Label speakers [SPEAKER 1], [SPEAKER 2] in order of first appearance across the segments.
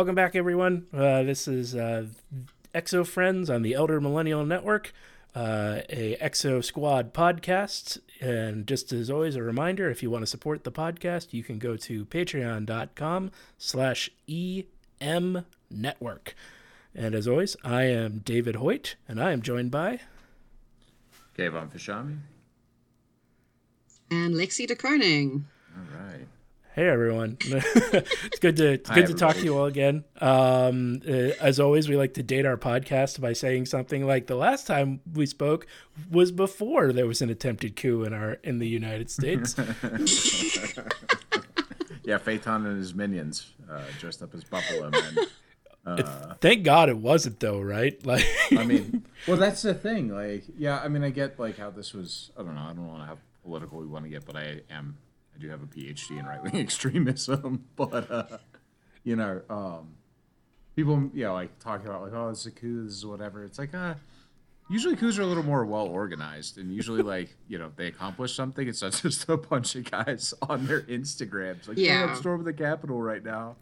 [SPEAKER 1] Welcome back, everyone. Uh, this is uh, Exo Friends on the Elder Millennial Network, uh, a Exo Squad podcast. And just as always, a reminder, if you want to support the podcast, you can go to patreon.com slash EM Network. And as always, I am David Hoyt, and I am joined by...
[SPEAKER 2] Kayvon Fashami.
[SPEAKER 3] And Lexi DeKoning.
[SPEAKER 2] All right.
[SPEAKER 1] Hey everyone, it's good to it's
[SPEAKER 2] Hi,
[SPEAKER 1] good to talk to you all again. Um, uh, as always, we like to date our podcast by saying something like the last time we spoke was before there was an attempted coup in our in the United States.
[SPEAKER 2] Yeah, Phaeton and his minions uh, dressed up as Buffalo Men. Uh,
[SPEAKER 1] Thank God it wasn't though, right? Like,
[SPEAKER 2] I mean, well, that's the thing. Like, yeah, I mean, I get like how this was. I don't know. I don't want to how political we want to get, but I am. I do have a PhD in right wing extremism. But uh, you know, um, people, you know, like talking about like, oh, it's a coup. This is whatever. It's like, uh, usually coups are a little more well organized, and usually like you know they accomplish something. It's not just a bunch of guys on their Instagrams like, yeah,
[SPEAKER 3] Yeah.
[SPEAKER 2] I'm storming the Capitol right now.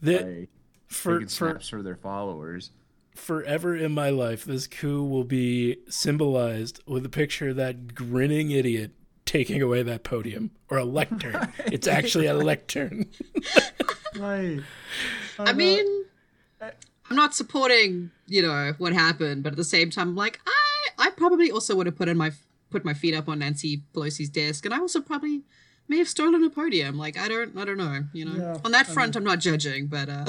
[SPEAKER 1] the,
[SPEAKER 2] Like,
[SPEAKER 1] for
[SPEAKER 2] taking
[SPEAKER 1] for
[SPEAKER 2] snaps for their followers.
[SPEAKER 1] forever in my life, this coup will be symbolized with a picture of that grinning idiot taking away that podium or a lectern. It's actually a lectern.
[SPEAKER 2] Right.
[SPEAKER 3] I mean, I'm not supporting, you know, what happened, but at the same time, I'm like, I, I probably also would have put in my put my feet up on Nancy Pelosi's desk, and I also probably may have stolen a podium. Like, I don't, I don't know, you know.
[SPEAKER 2] Yeah,
[SPEAKER 3] on that front, I'm not judging, but uh,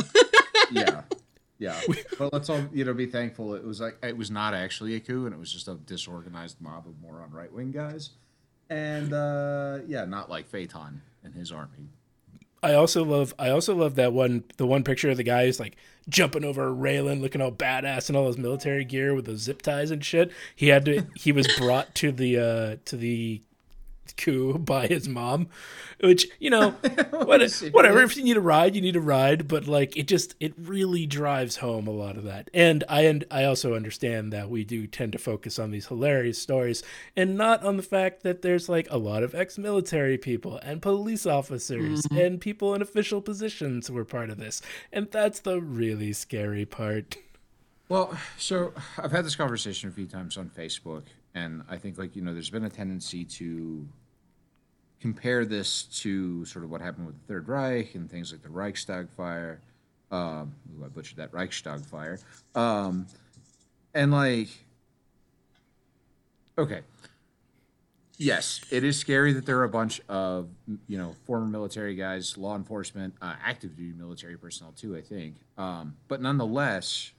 [SPEAKER 2] yeah yeah but let's all you know be thankful it was like it was not actually a coup and it was just a disorganized mob of moron right-wing guys and uh yeah not like phaeton and his army
[SPEAKER 1] I also love I also love that one the one picture of the guy who's like jumping over a railing looking all badass in all his military gear with those zip ties and shit. He had to he was brought to the uh to the coup by his mom. Which, you know, what, whatever. If you need a ride, you need a ride, but like it just it really drives home a lot of that. And I and I also understand that we do tend to focus on these hilarious stories and not on the fact that there's like a lot of ex-military people and police officers mm-hmm. and people in official positions who are part of this. And that's the really scary part.
[SPEAKER 2] well so i've had this conversation a few times on facebook and i think like you know there's been a tendency to compare this to sort of what happened with the third reich and things like the reichstag fire um ooh, i butchered that reichstag fire um and like okay. Yes it is scary that there are a bunch of you know former military guys law enforcement uh, active duty military personnel too i think um, but nonetheless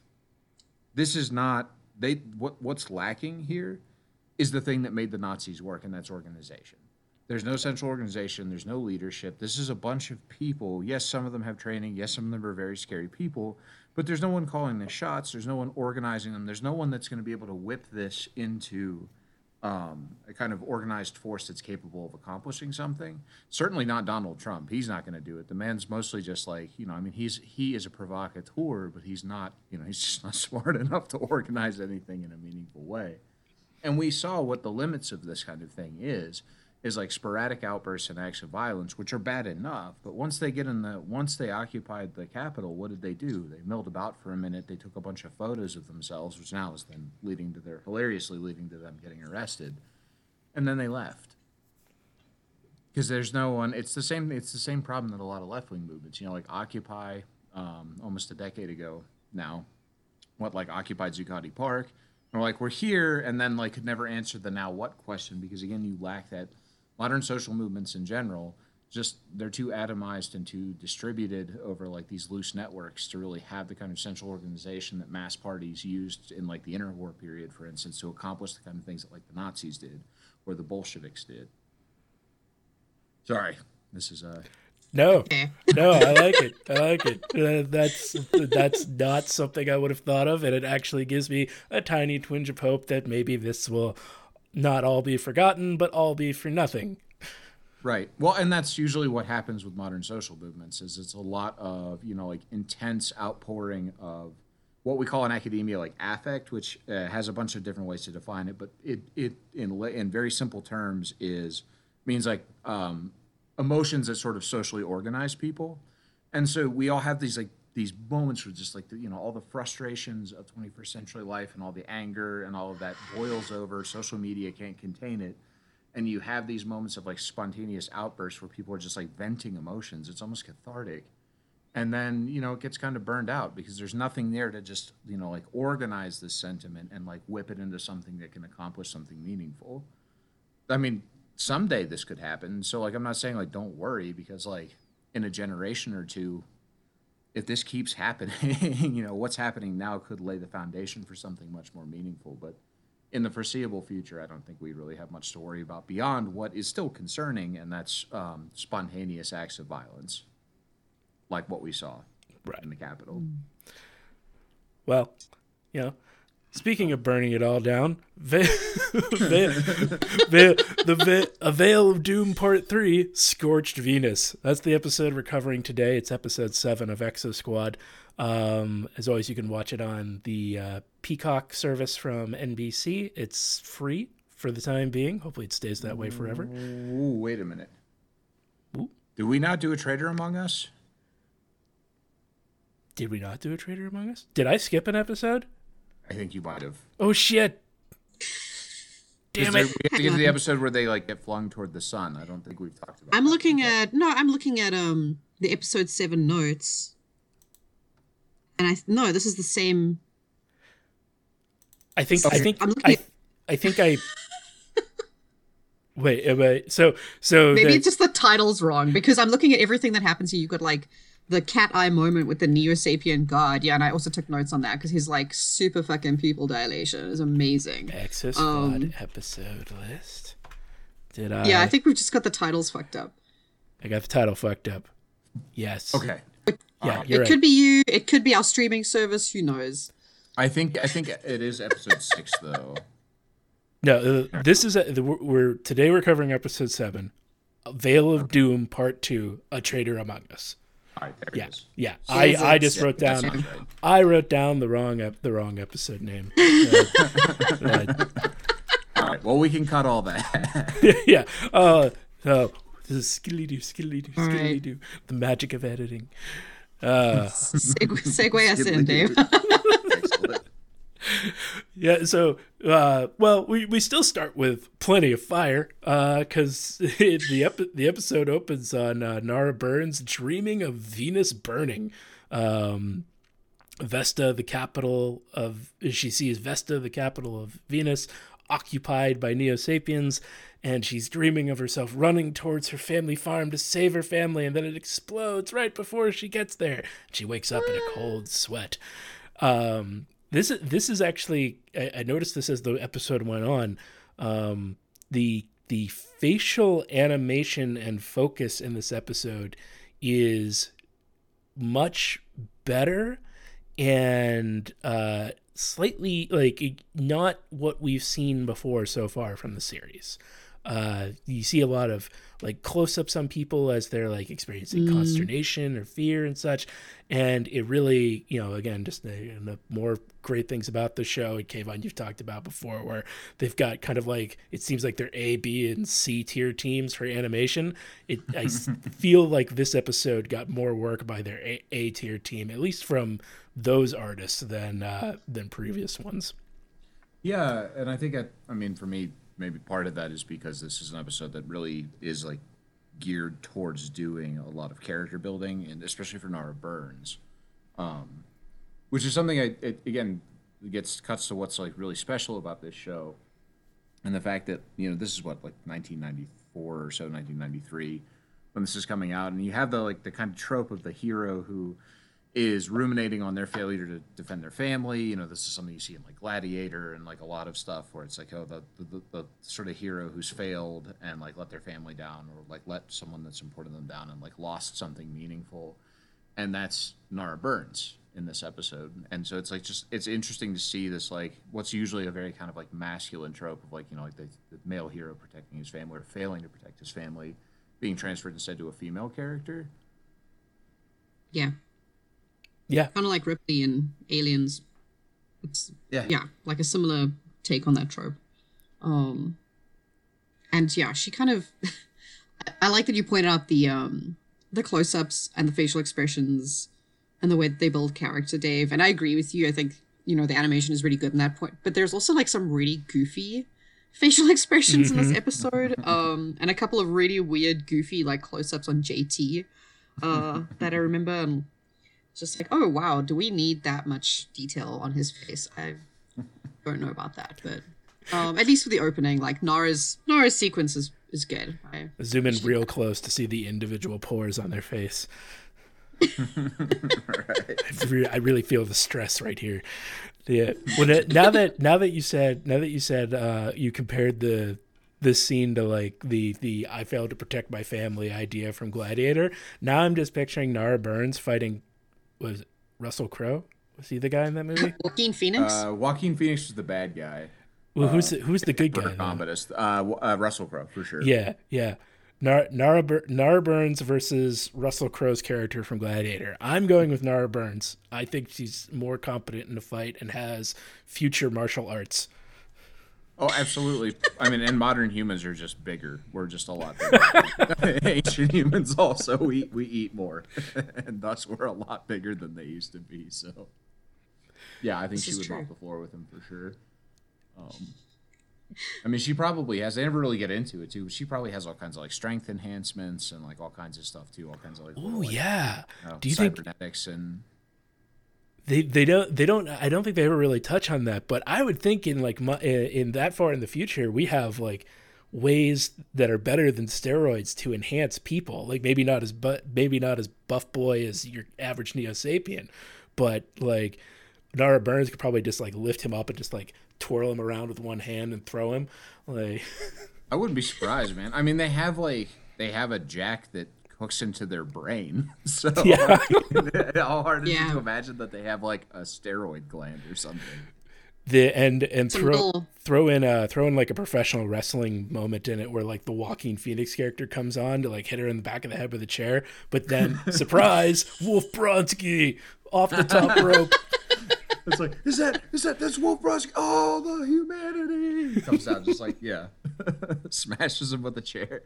[SPEAKER 2] this is not they what what's lacking here is the thing that made the nazis work and that's organization there's no central organization there's no leadership this is a bunch of people yes some of them have training yes some of them are very scary people but there's no one calling the shots there's no one organizing them there's no one that's going to be able to whip this into um, a kind of organized force that's capable of accomplishing something. Certainly not Donald Trump. He's not going to do it. The man's mostly just like you know. I mean, he's he is a provocateur, but he's not. You know, he's just not smart enough to organize anything in a meaningful way. And we saw what the limits of this kind of thing is is like sporadic outbursts and acts of violence, which are bad enough. But once they get in the once they occupied the Capitol, what did they do? They milled about for a minute. They took a bunch of photos of themselves, which now is then leading to their hilariously leading to them getting arrested, and then they left. Because there's no one. It's the same. It's the same problem that a lot of left wing movements. You know, like Occupy, um, almost a decade ago now, what like occupied Zuccotti Park. And we're like, we're here, and then like could never answer the now what question because again, you lack that modern social movements in general. Just they're too atomized and too distributed over like these loose networks to really have the kind of central organization that mass parties used in like the interwar period, for instance, to accomplish the kind of things that like the Nazis did or the Bolsheviks did. Sorry, this is uh
[SPEAKER 1] No, no, I like it. I like it. Uh, that's that's not something I would have thought of, and it actually gives me a tiny twinge of hope that maybe this will not all be forgotten, but all be for nothing.
[SPEAKER 2] Right. Well, and that's usually what happens with modern social movements is it's a lot of, you know, like intense outpouring of what we call in academia like affect, which uh, has a bunch of different ways to define it, but it it in in very simple terms is means like um, emotions that sort of socially organize people. And so we all have these like these moments were just like the, you know all the frustrations of 21st century life and all the anger and all of that boils over social media can't contain it. And you have these moments of like spontaneous outbursts where people are just like venting emotions. It's almost cathartic. And then you know it gets kind of burned out because there's nothing there to just you know like organize this sentiment and like whip it into something that can accomplish something meaningful. I mean someday this could happen. So like i'm not saying like don't worry because like in a generation or two if this keeps happening, you know, what's happening now could lay the foundation for something much more meaningful. But in the foreseeable future, I don't think we really have much to worry about beyond what is still concerning, and that's um, spontaneous acts of violence, like what we saw
[SPEAKER 1] Right.
[SPEAKER 2] in the Capitol.
[SPEAKER 1] Well, you know, speaking of burning it all down, Veil, Veil, Veil, the Veil, A Veil of Doom Part 3, Scorched Venus. That's the episode we're covering today. It's episode 7 of Exo Squad. Um, as always, you can watch it on the uh, Peacock service from NBC. It's free for the time being. Hopefully, it stays that way forever.
[SPEAKER 2] Ooh, wait a minute.
[SPEAKER 1] Ooh.
[SPEAKER 2] Did we not do a Traitor Among Us?
[SPEAKER 1] Did we not do a Traitor Among Us? Did I skip an episode?
[SPEAKER 2] I think you might have.
[SPEAKER 1] Oh, shit. Damn
[SPEAKER 2] Because
[SPEAKER 1] it.
[SPEAKER 2] We have to get to the episode where they like get flung toward the sun. I don't think we've talked about.
[SPEAKER 3] I'm
[SPEAKER 2] that
[SPEAKER 3] looking
[SPEAKER 2] yet.
[SPEAKER 3] at no, I'm looking at um the episode seven notes, and I no, this is the same.
[SPEAKER 1] I think I think
[SPEAKER 3] I'm looking
[SPEAKER 1] I,
[SPEAKER 3] at-
[SPEAKER 1] I think I wait wait so so
[SPEAKER 3] Maybe
[SPEAKER 1] the-
[SPEAKER 3] it's just the title's wrong because I'm looking at everything that happens here. You got like the cat eye moment with the Neo Sapien guard, yeah, and I also took notes on that because he's like super fucking pupil dilation is amazing.
[SPEAKER 1] Exo
[SPEAKER 3] um,
[SPEAKER 1] episode list. Did I?
[SPEAKER 3] Yeah, I think we've just got the titles fucked up.
[SPEAKER 1] I got the title fucked up. Yes.
[SPEAKER 2] Okay.
[SPEAKER 1] Yeah,
[SPEAKER 3] It
[SPEAKER 1] you're right.
[SPEAKER 3] could be you. It could be our streaming service. Who knows?
[SPEAKER 2] I think I think it is episode six though.
[SPEAKER 1] No, uh, this is a, the, we're, we're today we're covering episode seven, A Veil of Doom Part Two, A Traitor Among Us.
[SPEAKER 2] All right, there
[SPEAKER 1] Yeah,
[SPEAKER 2] it is.
[SPEAKER 1] yeah. I,
[SPEAKER 3] Jesus.
[SPEAKER 1] I just wrote down
[SPEAKER 2] right.
[SPEAKER 1] I wrote down the wrong ep, the wrong episode name. Uh, uh,
[SPEAKER 2] All right. Well, we can cut all that.
[SPEAKER 1] yeah. Uh, oh, this is skiddly doo, skiddly doo,
[SPEAKER 3] All right.
[SPEAKER 1] skiddly doo. The magic of editing. Uh,
[SPEAKER 3] Seg- segue us in, Dave.
[SPEAKER 1] Yeah. So, uh, well, we, we still start with plenty of fire, uh, because the ep- the episode opens on uh, Nara Burns dreaming of Venus burning. Um, Vesta, the capital of she sees Vesta, the capital of Venus, occupied by Neo Sapiens, and she's dreaming of herself running towards her family farm to save her family, and then it explodes right before she gets there. She wakes up in a cold sweat. Um, this is this is actually I, I noticed this as the episode went on. Um, the the facial animation and focus in this episode is much better and uh slightly like not what we've seen before so far from the series uh you see a lot of like close-ups on people as they're like experiencing consternation or fear and such. And it really you know again just the, the more great things about the show and Kayvon you've talked about before where they've got kind of like it seems like they're A B and C tier teams for animation. It I feel like this episode got more work by their A, A tier team at least from those artists than uh than previous ones.
[SPEAKER 2] Yeah, and I think I, I mean for me maybe part of that is because this is an episode that really is like geared towards doing a lot of character building and especially for Nara Burns. Um which is something I it, again gets cuts to what's like really special about this show and the fact that you know this is what like 1994 or so 1993 when this is coming out and you have the like the kind of trope of the hero who is ruminating on their failure to defend their family you know this is something you see in like gladiator and like a lot of stuff where it's like oh the the, the, sort of hero who's failed and like let their family down or like let someone that's important to them down and like lost something meaningful and that's Nara Burns in this episode. And so it's like just it's interesting to see this like what's usually a very kind of like masculine trope of like you know like the, the male hero protecting his family or failing to protect his family being transferred instead to a female character.
[SPEAKER 3] Yeah,
[SPEAKER 1] yeah
[SPEAKER 3] kind of like Ripley in Aliens. It's
[SPEAKER 2] Yeah.
[SPEAKER 3] yeah, like a similar take on that trope. Um, and yeah, she kind of. I like that you pointed out the um the close-ups and the facial expressions and the way that they build character, Dave. And I agree with you. I think you know the animation is really good in that point, but there's also like some really goofy facial expressions in this episode, um, and a couple of really weird, goofy like close-ups on JT uh, that I remember. And just like, oh wow, do we need that much detail on his face? I don't know about that, but um, at least for the opening, like Nara's Nara's sequence is is good. I,
[SPEAKER 1] Zoom in real close to see the individual pores on their face. I, re- I really feel the stress right here. Yeah. When it, now that now that you said now that you said uh, you compared the this scene to like the the I failed to protect my family idea from Gladiator. Now I'm just picturing Nara Burns fighting was it Russell Crowe? Was he the guy in that movie?
[SPEAKER 3] Joaquin Phoenix.
[SPEAKER 2] Uh, Joaquin Phoenix was the bad guy.
[SPEAKER 1] Well, who's the, who's the good guy?
[SPEAKER 2] For. Uh, uh, Russell Crowe for sure.
[SPEAKER 1] Yeah, yeah. Nara, Nara, Nara Burns versus Russell Crowe's character from Gladiator. I'm going with Nara Burns. I think she's more competent in the fight and has future martial arts.
[SPEAKER 2] Oh, absolutely. I mean, and modern humans are just bigger. We're just a lot bigger. Ancient humans also we we eat more, and thus we're a lot bigger than they used to be. So, yeah, I think
[SPEAKER 3] This
[SPEAKER 2] she
[SPEAKER 3] is
[SPEAKER 2] would
[SPEAKER 3] true.
[SPEAKER 2] mop the floor with him for sure. Um, I mean, she probably has. They never really get into it too. But she probably has all kinds of like strength enhancements and like all kinds of stuff too. All kinds of like,
[SPEAKER 1] Oh
[SPEAKER 2] like,
[SPEAKER 1] yeah.
[SPEAKER 2] you know,
[SPEAKER 1] Do you think
[SPEAKER 2] cybernetics and
[SPEAKER 1] they they don't they don't I don't think they ever really touch on that, but I would think in like in in that far in the future we have like ways that are better than steroids to enhance people. Like maybe not as but maybe not as buff boy as your average Neo Sapien, but like Nara Burns could probably just like lift him up and just like twirl him around with one hand and throw him. Like
[SPEAKER 2] I wouldn't be surprised, man. I mean, they have like they have a jack that hooks into their brain. So
[SPEAKER 1] Yeah.
[SPEAKER 2] how hard is
[SPEAKER 3] Yeah.
[SPEAKER 2] it to imagine that they have like a steroid gland or something?
[SPEAKER 1] the and and throw
[SPEAKER 3] little-
[SPEAKER 1] throw in a throw in like a professional wrestling moment in it where like the Joaquin Phoenix character comes on to like hit her in the back of the head with a chair but then surprise Wolf Bronski off the top rope
[SPEAKER 2] It's like, is that is that that's Wolf Rusk? Oh, the humanity comes out just like yeah, smashes him with a chair.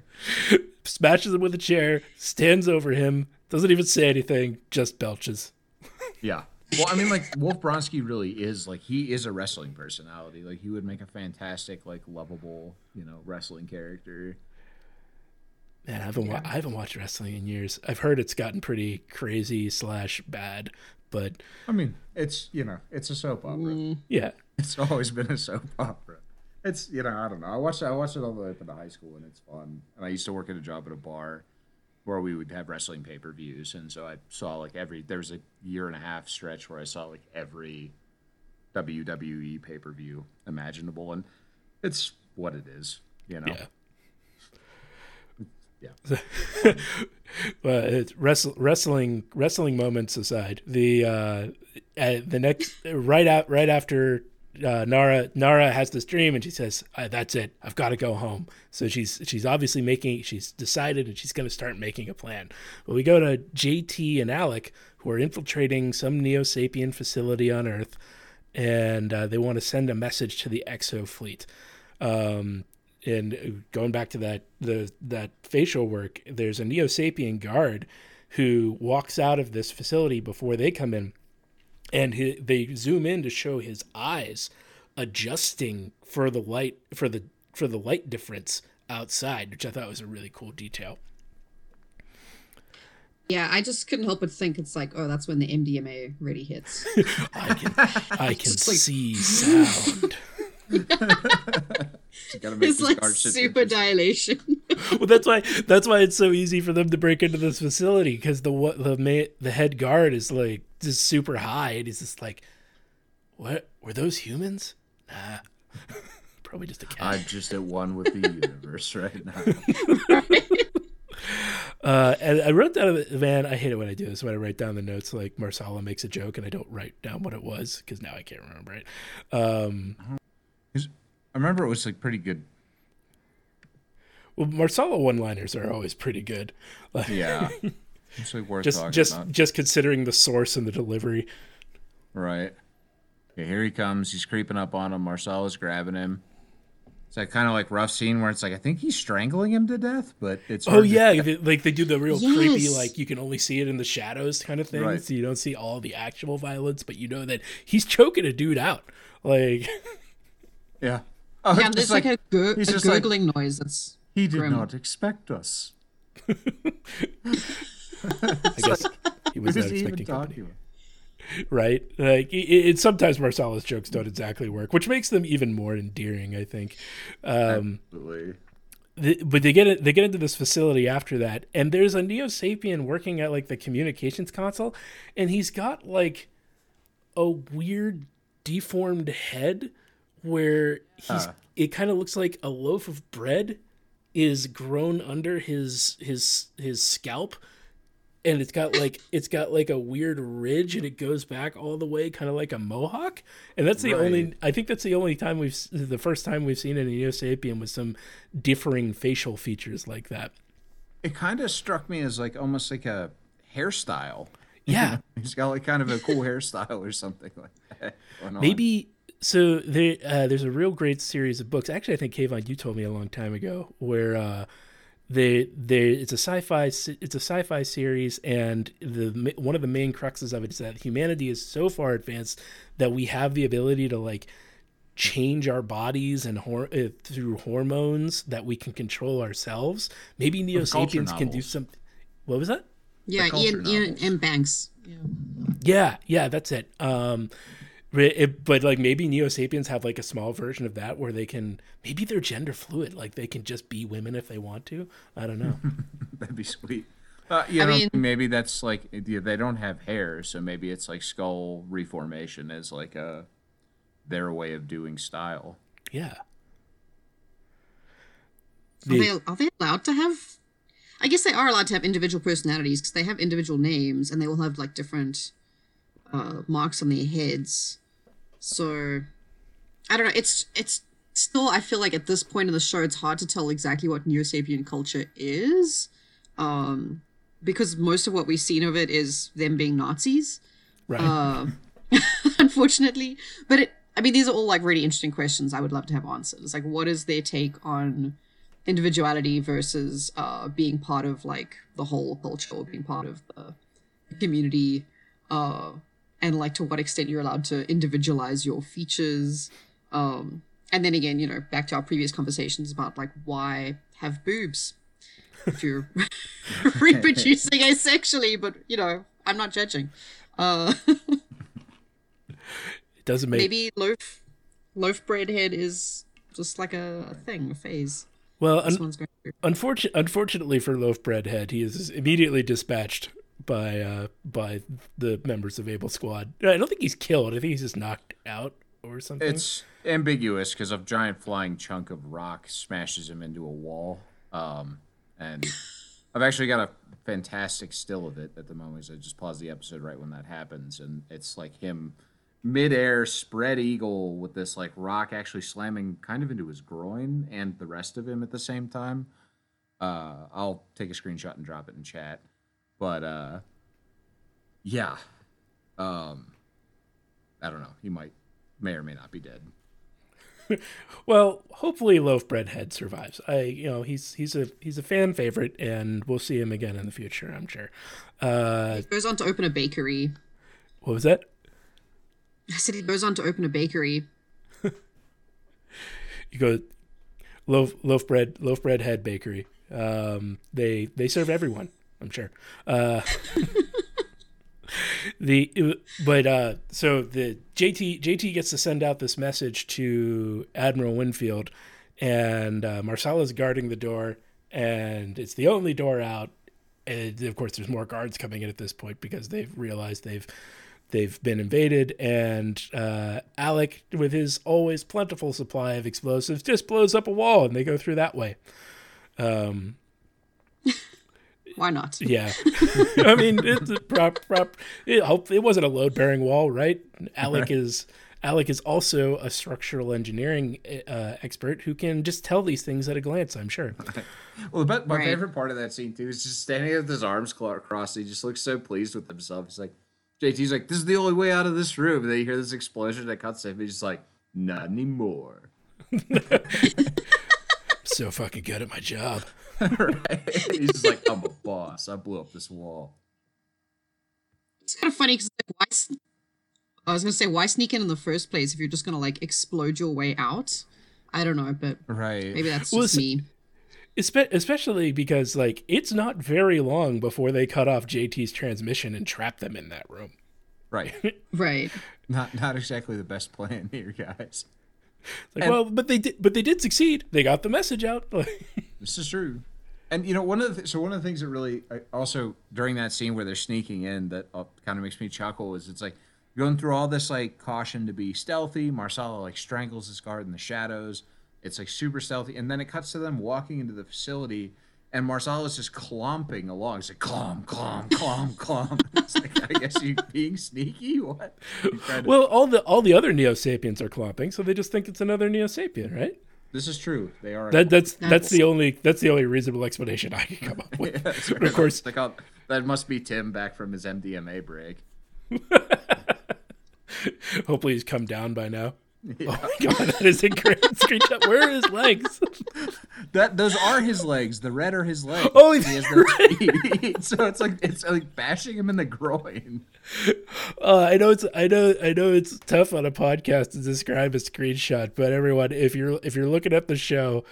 [SPEAKER 1] smashes him with a chair stands over him doesn't even say anything just belches
[SPEAKER 2] Yeah. Well, I mean, like Wolf Bronski really is like he is a wrestling personality. Like he would make a fantastic, like lovable, you know, wrestling character.
[SPEAKER 1] man i haven't wa- i haven't watched wrestling in years i've heard it's gotten pretty crazy slash bad but
[SPEAKER 2] I mean, it's you know, it's a soap opera. Mm.
[SPEAKER 1] yeah
[SPEAKER 2] It's always been a soap opera. It's you know I don't know. I watched I watched it all the way up into high school and it's fun. And I used to work at a job at a bar where we would have wrestling pay per views, and so I saw like every there was a year and a half stretch where I saw like every WWE pay per view imaginable, and it's what it is. You know.
[SPEAKER 1] yeah
[SPEAKER 2] Yeah.
[SPEAKER 1] It's wrestle, wrestling wrestling moments aside, the uh, uh, the next right out right after uh, Nara Nara has this dream and she says, uh, "That's it, I've got to go home." So she's she's obviously making she's decided and she's going to start making a plan. But we go to JT and Alec who are infiltrating some Neo Sapien facility on Earth, and uh, they want to send a message to the Exo fleet. Um, and going back to that the that facial work, there's a Neo Sapien guard who walks out of this facility before they come in, and he, they zoom in to show his eyes adjusting for the light for the for the light difference outside, which I thought was a really cool detail.
[SPEAKER 3] Yeah, I just couldn't help but think it's like, oh, that's when the MDMA really hits.
[SPEAKER 1] I can I can
[SPEAKER 3] like-
[SPEAKER 1] see sound.
[SPEAKER 2] You gotta make
[SPEAKER 3] It's
[SPEAKER 2] this
[SPEAKER 3] like super dilation.
[SPEAKER 1] well, that's why that's why it's so easy for them to break into this facility because the what the ma- the head guard is like just super high and he's just like, what were those humans? Nah, probably just a cat.
[SPEAKER 2] I'm just at one with the universe right now.
[SPEAKER 1] Uh, and I wrote down, the man, I hate it when I do this. When I write down the notes, like Marsala makes a joke and I don't write down what it was because now I can't remember it. Um,
[SPEAKER 2] I remember it was like pretty good.
[SPEAKER 1] well, Marsala one-liners are always pretty good. Like,
[SPEAKER 2] Yeah. It's like worth
[SPEAKER 1] just
[SPEAKER 2] talking
[SPEAKER 1] just
[SPEAKER 2] about.
[SPEAKER 1] just considering the source and the delivery.
[SPEAKER 2] Right. Okay, here he comes. He's creeping up on him. Marsala is grabbing him. It's like kind of like rough scene where it's like I think he's strangling him to death, but it's
[SPEAKER 1] Oh
[SPEAKER 2] hard to-
[SPEAKER 1] yeah, like they do the real creepy, like you can only see it in the shadows kind of thing,
[SPEAKER 2] Right.
[SPEAKER 1] so you don't see all the actual violence, but you know that he's choking a dude out. Like,
[SPEAKER 2] yeah. Oh,
[SPEAKER 3] Yeah,
[SPEAKER 2] it's
[SPEAKER 3] there's like, a, gur-
[SPEAKER 2] he's
[SPEAKER 3] a
[SPEAKER 2] just like-
[SPEAKER 3] gurgling noise that's
[SPEAKER 2] he did
[SPEAKER 3] grim.
[SPEAKER 2] not expect us.
[SPEAKER 1] I guess he was not
[SPEAKER 2] he even
[SPEAKER 1] expecting company, right? Like, it, it, sometimes Marsala's jokes don't exactly work, which makes them even more endearing, I think. Um,
[SPEAKER 2] Absolutely.
[SPEAKER 1] the, but they get it, they get into this facility after that, and there's a Neo Sapien working at like the communications console, and he's got like a weird deformed head where he's
[SPEAKER 2] Huh.
[SPEAKER 1] it kind of looks like a loaf of bread is grown under his his his scalp and it's got like it's got like a weird ridge and it goes back all the way kind of like a mohawk and that's the only i think that's the only time we've the first time we've seen a neo sapien with some differing facial features like that
[SPEAKER 2] It kind of struck me as like almost like a hairstyle.
[SPEAKER 1] yeah
[SPEAKER 2] He's got like kind of a cool hairstyle or something like that. going on.
[SPEAKER 1] Maybe so. There, uh, there's a real great series of books. Actually, I think Kayvon, you told me a long time ago, where uh, they, they, it's a sci-fi, it's a sci-fi series, and the one of the main cruxes of it is that humanity is so far advanced that we have the ability to like change our bodies and hor- uh, through hormones that we can control ourselves. Maybe Neo Sapiens can do
[SPEAKER 2] novels.
[SPEAKER 1] something. What was that?
[SPEAKER 3] yeah,
[SPEAKER 2] culture
[SPEAKER 3] Iain, Iain
[SPEAKER 2] novels.
[SPEAKER 3] M. Banks. Yeah.
[SPEAKER 1] Yeah, yeah, that's it. Um, but, it, but like maybe Neo Sapiens have like a small version of that where they can maybe they're gender fluid, like they can just be women if they want to. I don't know.
[SPEAKER 2] That'd be sweet. Uh, you
[SPEAKER 3] I
[SPEAKER 2] know,
[SPEAKER 3] mean-
[SPEAKER 2] maybe that's like yeah, they don't have hair, so maybe it's like skull reformation as like a their way of doing style.
[SPEAKER 1] yeah,
[SPEAKER 3] Are they, are they allowed to have? I guess they are allowed to have individual personalities because they have individual names and they will have like different uh, marks on their heads. So I don't know. It's it's still. I feel like at this point in the show, it's hard to tell exactly what Neo Sapien culture is, um, because most of what we've seen of it is them being Nazis
[SPEAKER 1] right.
[SPEAKER 3] uh, unfortunately. But it, I mean, these are all like really interesting questions. I would love to have answers. Like, what is their take on individuality versus uh, being part of like the whole culture or being part of the community? Uh, and like to what extent you're allowed to individualize your features. Um, and then again, you know, back to our previous conversations about like why have boobs if you're reproducing asexually, but you know, I'm not judging. Uh,
[SPEAKER 1] it doesn't make
[SPEAKER 3] maybe loaf loaf bread head is just like a, a thing, a phase.
[SPEAKER 1] well. Un-
[SPEAKER 3] one's going through.
[SPEAKER 1] unfortunately, unfortunately for Loaf Bread Head, he is immediately dispatched by uh by the members of Able Squad. I don't think he's killed. I think he's just knocked out or something.
[SPEAKER 2] It's ambiguous because a giant flying chunk of rock smashes him into a wall. Um, and I've actually got a fantastic still of it at the moment. So I just pause the episode right when that happens, and it's like him midair spread eagle with this like rock actually slamming kind of into his groin and the rest of him at the same time. Uh, I'll take a screenshot and drop it in chat. But uh, yeah, um, I don't know. He might, may or may not be dead.
[SPEAKER 1] Well, hopefully Loaf Bread Head survives. I, you know, he's he's a he's a fan favorite, and we'll see him again in the future. I'm sure. Uh,
[SPEAKER 3] He goes on to open a bakery.
[SPEAKER 1] what was that?
[SPEAKER 3] I said he goes on to open a bakery.
[SPEAKER 1] You go loaf loaf bread loaf bread head bakery. Um, they they serve everyone. I'm sure. Uh, the but uh, so the JT JT gets to send out this message to Admiral Winfield, and uh, Marsala's guarding the door, and it's the only door out. And of course, there's more guards coming in at this point because they've realized they've they've been invaded, and uh, Alec, with his always plentiful supply of explosives, just blows up a wall, and they go through that way. Um,
[SPEAKER 3] Why not?
[SPEAKER 1] yeah, I mean, it's a prop, prop. It, it wasn't a load bearing wall, right? Alec is Alec is also a structural engineering uh, expert who can just tell these things at a glance. I'm sure.
[SPEAKER 2] Well, but my
[SPEAKER 3] Right.
[SPEAKER 2] favorite part of that scene too is just standing with his arms crossed. He just looks so pleased with himself. He's like, JT's like, "This is the only way out of this room." And then you hear this explosion that cuts to him. He's just like, "Not anymore."
[SPEAKER 1] so fucking good at my job.
[SPEAKER 2] right? He's just like, I'm a boss. I blew up this wall.
[SPEAKER 3] It's kind of funny because like, why? s- I was gonna say why sneak in in the first place if you're just gonna like explode your way out. I don't know, but
[SPEAKER 2] Right.
[SPEAKER 3] maybe that's
[SPEAKER 1] Well,
[SPEAKER 3] just
[SPEAKER 1] it's-
[SPEAKER 3] me.
[SPEAKER 1] Espe- especially because like it's not very long before they cut off JT's transmission and trap them in that room.
[SPEAKER 2] Right.
[SPEAKER 3] Right.
[SPEAKER 2] Not not exactly the best plan here, guys.
[SPEAKER 1] Like,
[SPEAKER 2] And-
[SPEAKER 1] well, but they did, but they did succeed. They got the message out.
[SPEAKER 2] This is true. And you know, one of the so one of the things that really I- also during that scene where they're sneaking in that uh, kind of makes me chuckle is it's like going through all this like caution to be stealthy. Marsala like strangles his guard in the shadows. It's like super stealthy, and then it cuts to them walking into the facility, and Marsala's just clomping along. It's like clomp, clomp, clomp, clomp. It's like I guess you being sneaky. What? To-
[SPEAKER 1] well, all the all the other Neo Sapiens are clomping, so they just think it's another Neo Sapien, right?
[SPEAKER 2] This is true. They are.
[SPEAKER 1] That that's that's
[SPEAKER 3] That's-
[SPEAKER 1] the only that's the only reasonable explanation I can come up with.
[SPEAKER 2] That's
[SPEAKER 1] Of course,
[SPEAKER 2] It's like, that must be Tim back from his MDMA break.
[SPEAKER 1] hopefully he's come down by now. Oh my god, that is a great screenshot. Where are his legs?
[SPEAKER 2] That those are his legs. The red are his legs.
[SPEAKER 1] Oh,
[SPEAKER 2] he has so it's like it's like bashing him in the groin.
[SPEAKER 1] Uh, I know it's I know I know it's tough on a podcast to describe a screenshot, but everyone, if you're if you're looking at the show,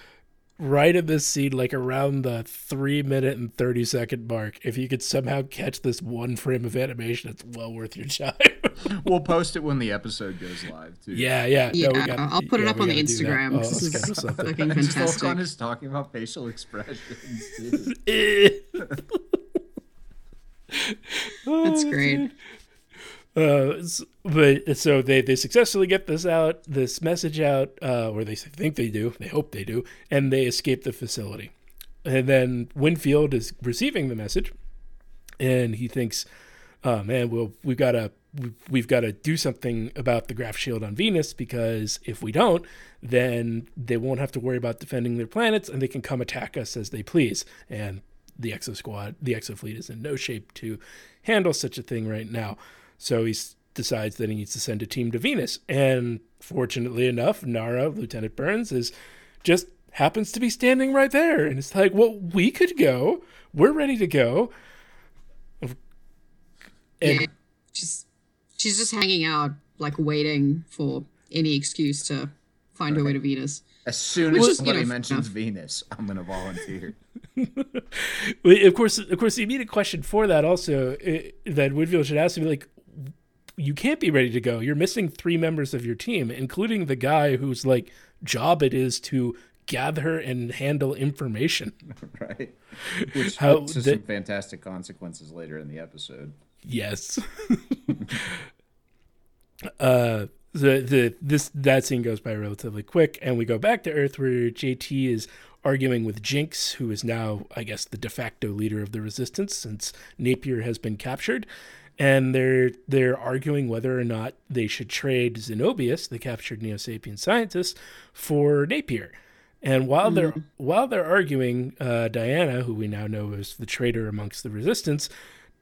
[SPEAKER 1] right in this scene, like around the three minute and thirty second mark, if you could somehow catch this one frame of animation, it's well worth your time.
[SPEAKER 2] We'll post it when the episode goes live too.
[SPEAKER 1] yeah, yeah,
[SPEAKER 3] Yeah,
[SPEAKER 1] no, we gotta-
[SPEAKER 3] I'll put it
[SPEAKER 1] yeah,
[SPEAKER 3] up on the
[SPEAKER 1] gotta do that.
[SPEAKER 3] Instagram.
[SPEAKER 1] Oh,
[SPEAKER 3] this is
[SPEAKER 1] schedule something.
[SPEAKER 3] fucking
[SPEAKER 2] Just
[SPEAKER 3] fantastic.
[SPEAKER 2] Volcon is talking about facial expressions. dude.
[SPEAKER 1] Oh,
[SPEAKER 3] That's great.
[SPEAKER 1] Oh, Uh, but so they they successfully get this out, this message out, uh, or they think they do, they hope they do, and they escape the facility. And then Winfield is receiving the message, and he thinks, "Oh man, well we've got to we've got to do something about the graph shield on Venus because if we don't, then they won't have to worry about defending their planets, and they can come attack us as they please." And the Exo Squad, the Exo Fleet, is in no shape to handle such a thing right now. So he decides that he needs to send a team to Venus. And fortunately enough, Nara, Lieutenant Burns, is just happens to be standing right there. And it's like, well, we could go. We're ready to go. And
[SPEAKER 3] yeah, she's she's just hanging out, like waiting for any excuse to find her way to Venus.
[SPEAKER 2] As soon
[SPEAKER 3] Which
[SPEAKER 2] as
[SPEAKER 3] is, you
[SPEAKER 2] somebody
[SPEAKER 3] know,
[SPEAKER 2] mentions
[SPEAKER 3] enough.
[SPEAKER 2] Venus, I'm gonna volunteer.
[SPEAKER 1] Of course, of course, the immediate question for that also eh, that Woodville should ask me like, you can't be ready to go. You're missing three members of your team, including the guy whose like job it is to gather and handle information.
[SPEAKER 2] right? Which
[SPEAKER 1] How
[SPEAKER 2] leads to some fantastic consequences later in the episode.
[SPEAKER 1] Yes. uh the the this that scene goes by relatively quick and we go back to Earth where JT is arguing with Jinx, who is now, I guess, the de facto leader of the resistance since Napier has been captured. And they're they're arguing whether or not they should trade Zenobius, the captured Neo Sapien scientist, for Napier. And while they're while they're arguing, uh, Diana, who we now know is the traitor amongst the resistance,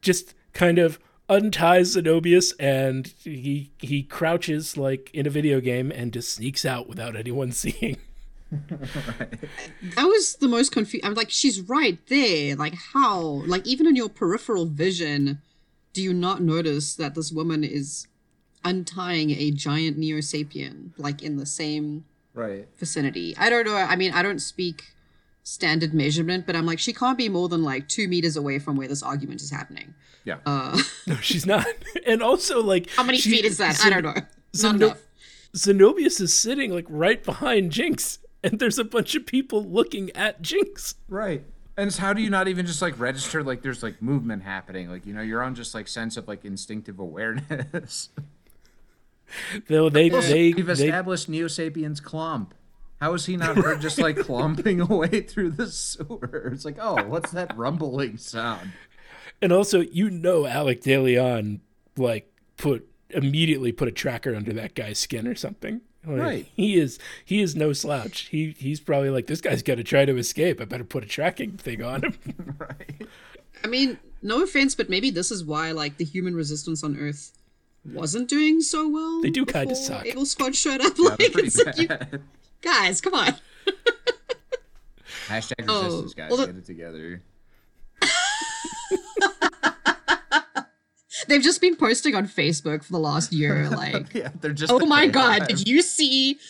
[SPEAKER 1] just kind of unties Zenobius and he he crouches like in a video game and just sneaks out without anyone seeing.
[SPEAKER 3] That was the most confused. I'm like, she's right there. Like, how? Like, even in your peripheral vision, do you not notice that this woman is untying a giant Neo Sapien, like in the same
[SPEAKER 2] Right.
[SPEAKER 3] vicinity? I don't know. I mean, I don't speak standard measurement, but I'm like, she can't be more than like two meters away from where this argument is happening.
[SPEAKER 2] Yeah.
[SPEAKER 3] Uh,
[SPEAKER 1] No, she's not. And also like
[SPEAKER 3] how many
[SPEAKER 1] she-
[SPEAKER 3] feet is that? I don't know. Not
[SPEAKER 1] Zeno-
[SPEAKER 3] enough.
[SPEAKER 1] Zenobius is sitting like right behind Jinx, and there's a bunch of people looking at Jinx.
[SPEAKER 2] Right. And it's how do you not even just like register like there's like movement happening? Like, you know, your own just like sense of like instinctive awareness.
[SPEAKER 1] Though they they,
[SPEAKER 2] We've
[SPEAKER 1] they
[SPEAKER 2] established Neo Sapiens clump. How is he not heard just like clumping away through the sewer? It's like, oh, what's that rumbling sound?
[SPEAKER 1] and also you know Alec DeLeon like put immediately put a tracker under that guy's skin or something. Like,
[SPEAKER 2] Right.
[SPEAKER 1] He is he is no slouch. He he's probably like this guy's got to try to escape. I better put a tracking thing on him.
[SPEAKER 2] Right.
[SPEAKER 3] I mean, no offense, but maybe this is why like the human resistance on Earth wasn't doing so well.
[SPEAKER 1] They do kinda
[SPEAKER 3] before
[SPEAKER 1] suck.
[SPEAKER 3] Able Squad showed up.
[SPEAKER 2] Yeah,
[SPEAKER 3] like,
[SPEAKER 2] they're pretty
[SPEAKER 3] it's like you guys, come on.
[SPEAKER 2] Hashtag
[SPEAKER 3] Oh,
[SPEAKER 2] resistance, guys.
[SPEAKER 3] well,
[SPEAKER 2] Get it together.
[SPEAKER 3] They've just been posting on Facebook for the last year, like,
[SPEAKER 2] yeah, they're just.
[SPEAKER 3] oh my god, did you see?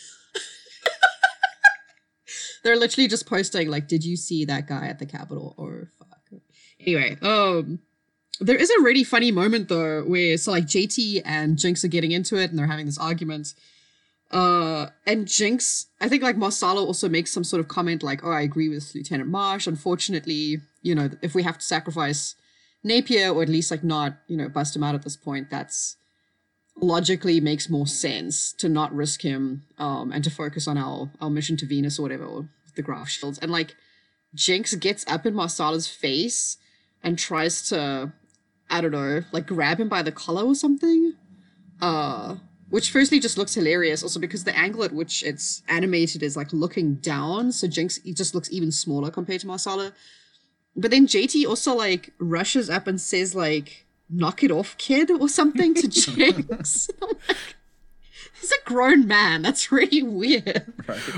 [SPEAKER 3] They're literally just posting like, did you see that guy at the Capitol? Or fuck. Anyway, um, there is a really funny moment though where so like JT and Jinx are getting into it and they're having this argument. Uh, and Jinx, I think like Marsala also makes some sort of comment like, "Oh, I agree with Lieutenant Marsh. Unfortunately, you know, if we have to sacrifice Napier or at least like not, you know, bust him out at this point, that's logically makes more sense to not risk him um and to focus on our our mission to Venus or whatever or the graph shields." And like Jinx gets up in Marsala's face and tries to I don't know, like grab him by the collar or something. Uh which firstly just looks hilarious, also because the angle at which it's animated is like looking down, so Jinx just looks even smaller compared to Marsala. But then JT also like rushes up and says like "knock it off, kid" or something to Jinx. Like, He's a grown man. That's really weird.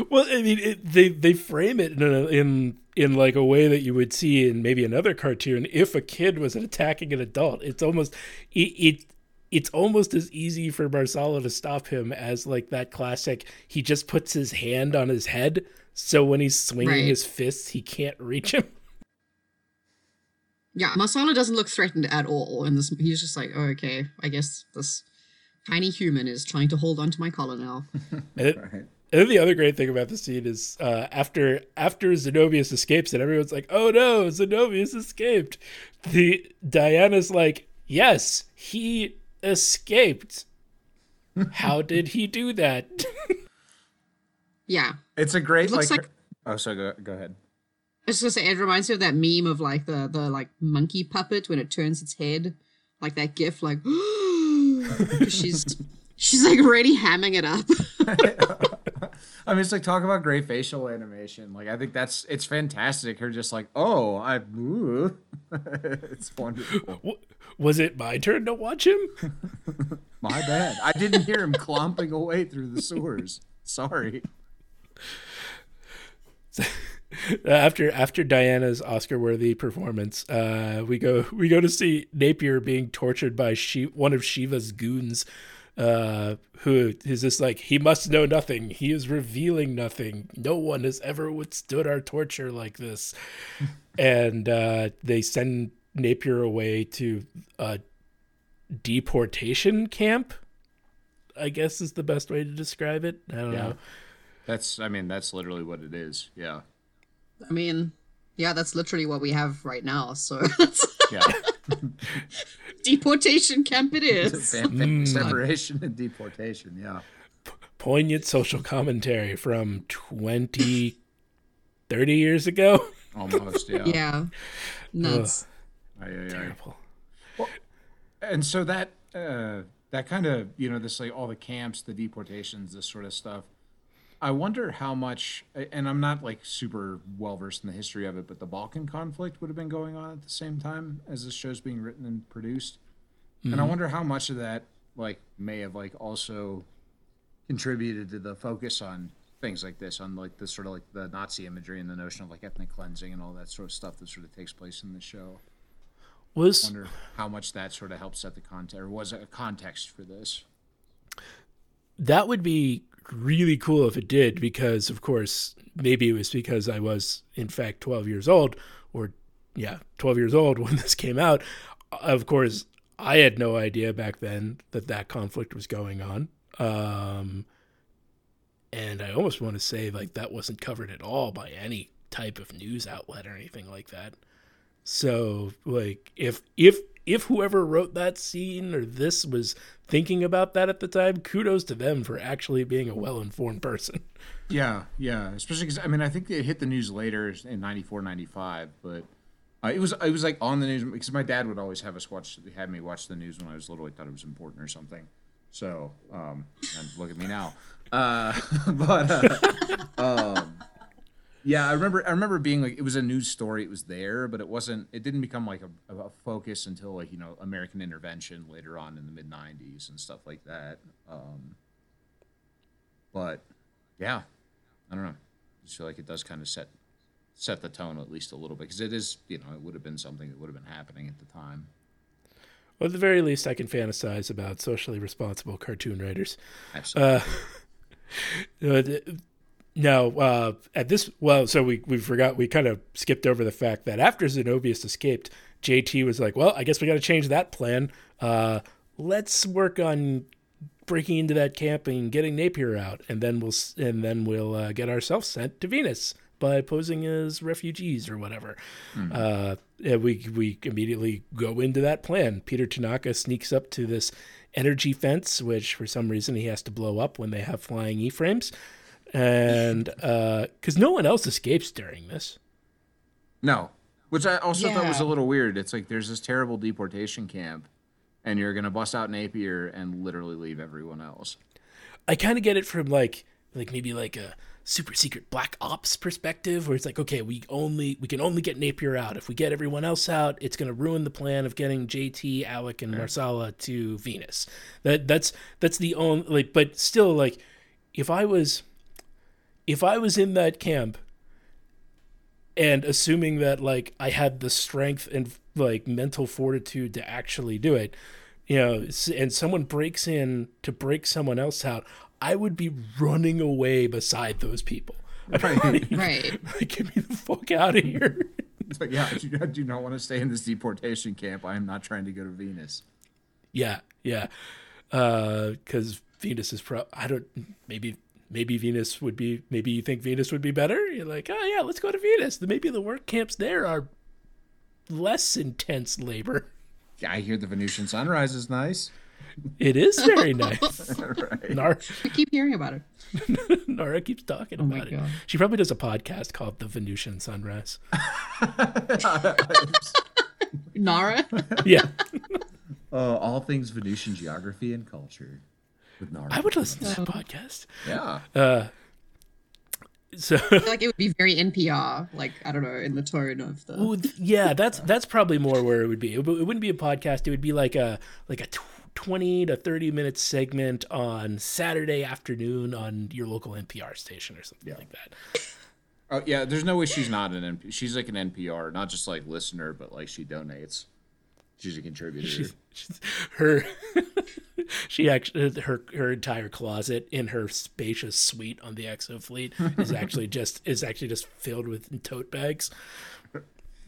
[SPEAKER 1] Well, I mean, it, they they frame it in a, in in like a way that you would see in maybe another cartoon. If a kid was attacking an adult, it's almost it, it it's almost as easy for Marsala to stop him as like that classic. He just puts his hand on his head, so when he's swinging
[SPEAKER 3] Right.
[SPEAKER 1] his fists, he can't reach him.
[SPEAKER 3] Yeah, Marsala doesn't look threatened at all and this. He's just like, oh, okay, I guess this tiny human is trying to hold onto my collar now.
[SPEAKER 1] And, it-
[SPEAKER 2] Right.
[SPEAKER 1] and then the other great thing about the scene is uh, after after Zenobius escapes and everyone's like, "Oh no, Zenobius escaped." The Diana's like, "Yes, he escaped. How did he do that?"
[SPEAKER 3] Yeah,
[SPEAKER 2] It's a great
[SPEAKER 3] It looks
[SPEAKER 2] like.
[SPEAKER 3] like-
[SPEAKER 2] oh, so go go ahead.
[SPEAKER 3] I was just gonna say it reminds me of that meme of like the the like monkey puppet when it turns its head, like that gif, like she's she's like already hamming it up.
[SPEAKER 2] I mean, it's like talk about great facial animation. Like I think that's it's fantastic. Her just like, oh, I, ooh. it's wonderful.
[SPEAKER 1] W- Was it my turn to watch him?
[SPEAKER 2] My bad. I didn't hear him clomping away through the sewers. Sorry.
[SPEAKER 1] after after Diana's Oscar-worthy performance, uh, we go we go to see Napier being tortured by she, one of Shiva's goons, uh, who is just like he must know nothing. He is revealing nothing. No one has ever withstood our torture like this, and uh, they send Napier away to a deportation camp. I guess is the best way to describe it. I don't
[SPEAKER 2] Yeah.
[SPEAKER 1] know.
[SPEAKER 2] That's. I mean, that's literally what it is. Yeah.
[SPEAKER 3] I mean, yeah, that's literally what we have right now. So
[SPEAKER 2] Yeah.
[SPEAKER 3] deportation camp it is.
[SPEAKER 2] Fam- fam- separation and deportation. Yeah.
[SPEAKER 1] poignant social commentary from 20 30 years ago
[SPEAKER 2] Almost. Yeah.
[SPEAKER 3] Yeah, nuts.
[SPEAKER 2] Aye, aye, aye.
[SPEAKER 1] terrible
[SPEAKER 2] and so that uh, that kind of you know this like all the camps the deportations this sort of stuff i wonder how much and i'm not like super well versed in the history of it but the balkan conflict would have been going on at the same time as this show's being written and produced. And i mm-hmm. wonder how much of that like may have like also contributed to the focus on things like this on like the sort of like the nazi imagery and the notion of like ethnic cleansing and all that sort of stuff that sort of takes place in the show.
[SPEAKER 1] Was I
[SPEAKER 2] wonder how much that sort of helped set the context or was it a context for this.
[SPEAKER 1] that would be really cool if it did because of course maybe it was because i was in fact 12 years old or yeah 12 years old when this came out. Of course i had no idea back then that that conflict was going on. Um and i almost want to say like that wasn't covered at all by any type of news outlet or anything like that. So like if if if whoever wrote that scene or this was thinking about that at the time, kudos to them for actually being a well-informed person.
[SPEAKER 2] Yeah, yeah. Especially because I mean, I think it hit the news later in 94, 95, but uh, it was it was like on the news because my dad would always have us watch, had me watch the news when I was little. He thought it was important or something. So, um, look at me now. Uh, but uh, um, yeah, I remember I remember being like it was a news story. It was there, but it wasn't. It didn't become like a, a focus until like you know American intervention later on in the mid 90s and stuff like that. Um, but yeah, I don't know. I just feel like it does kind of set set the tone at least a little bit because it is, you know, it would have been something that would have been happening at the time.
[SPEAKER 1] Well, at the very least, I can fantasize about socially responsible cartoon writers.
[SPEAKER 2] Absolutely.
[SPEAKER 1] Uh, now, uh, at this, well, so we we forgot we kind of skipped over the fact that after Zenobius escaped, JT was like, "Well, I guess we got to change that plan. Uh, let's work on breaking into that camp and getting Napier out, and then we'll and then we'll uh, get ourselves sent to Venus by posing as refugees or whatever." Mm-hmm. Uh, and we we immediately go into that plan. Peter Tanaka sneaks up to this energy fence, which for some reason he has to blow up when they have flying E frames, and because uh, no one else escapes during this.
[SPEAKER 2] No, which I also yeah. thought was a little weird. It's like there's this terrible deportation camp, and you're gonna bust out Napier and literally leave everyone else.
[SPEAKER 1] I kind of get it from like like maybe like a super secret black ops perspective where it's like okay we only we can only get napier out if we get everyone else out it's going to ruin the plan of getting jt alec and marsala to venus that that's that's the only like but still like if i was if i was in that camp and assuming that like i had the strength and like mental fortitude to actually do it you know and someone breaks in to break someone else out I would be running away beside those people.
[SPEAKER 3] Right. right.
[SPEAKER 1] Like, get me the fuck out of here.
[SPEAKER 2] It's like, yeah, I do not want to stay in this deportation camp. I am not trying to go to Venus.
[SPEAKER 1] Yeah, yeah. Because uh, Venus is pro. I don't. Maybe maybe Venus would be. Maybe you think Venus would be better. You're like, oh yeah, let's go to Venus. Maybe the work camps there are less intense labor.
[SPEAKER 2] Yeah, I hear the Venusian sunrise is nice.
[SPEAKER 1] It is very nice. right.
[SPEAKER 3] Nara, I keep hearing about
[SPEAKER 1] it. Nara keeps talking oh about it. She probably does a podcast called The Venusian Sunrise.
[SPEAKER 3] Nara?
[SPEAKER 1] Yeah.
[SPEAKER 2] Uh, all things Venusian geography and culture with Nara.
[SPEAKER 1] I would listen to that podcast.
[SPEAKER 2] Yeah. Uh,
[SPEAKER 1] so
[SPEAKER 3] like it would be very NPR, like I don't know, in the tone of the.
[SPEAKER 1] Well, yeah, that's that's probably more where it would be. It, wouldn't be a podcast. It would be like a like a 20 to 30 minute segment on Saturday afternoon on your local NPR station or something yeah. like that.
[SPEAKER 2] Oh yeah, there's no way she's not an NPR. She's like an NPR, not just like listener, but like she donates. She's a contributor. She's,
[SPEAKER 1] she's, her, she actually uh, her her entire closet in her spacious suite on the Exo Fleet is actually just is actually just filled with tote bags.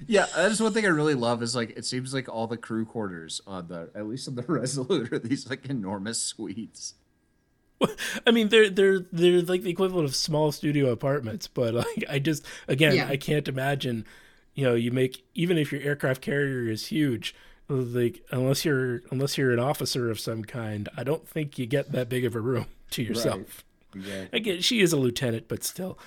[SPEAKER 2] Yeah, that's one thing I really love is like it seems like all the crew quarters on the at least on the Resolute are these like enormous suites.
[SPEAKER 1] I mean, they're they're they're like the equivalent of small studio apartments, but like I just again yeah. I can't imagine, you know, you make even if your aircraft carrier is huge, like unless you're unless you're an officer of some kind, I don't think you get that big of a room to yourself. Right. Exactly. Again, she is a lieutenant, but still.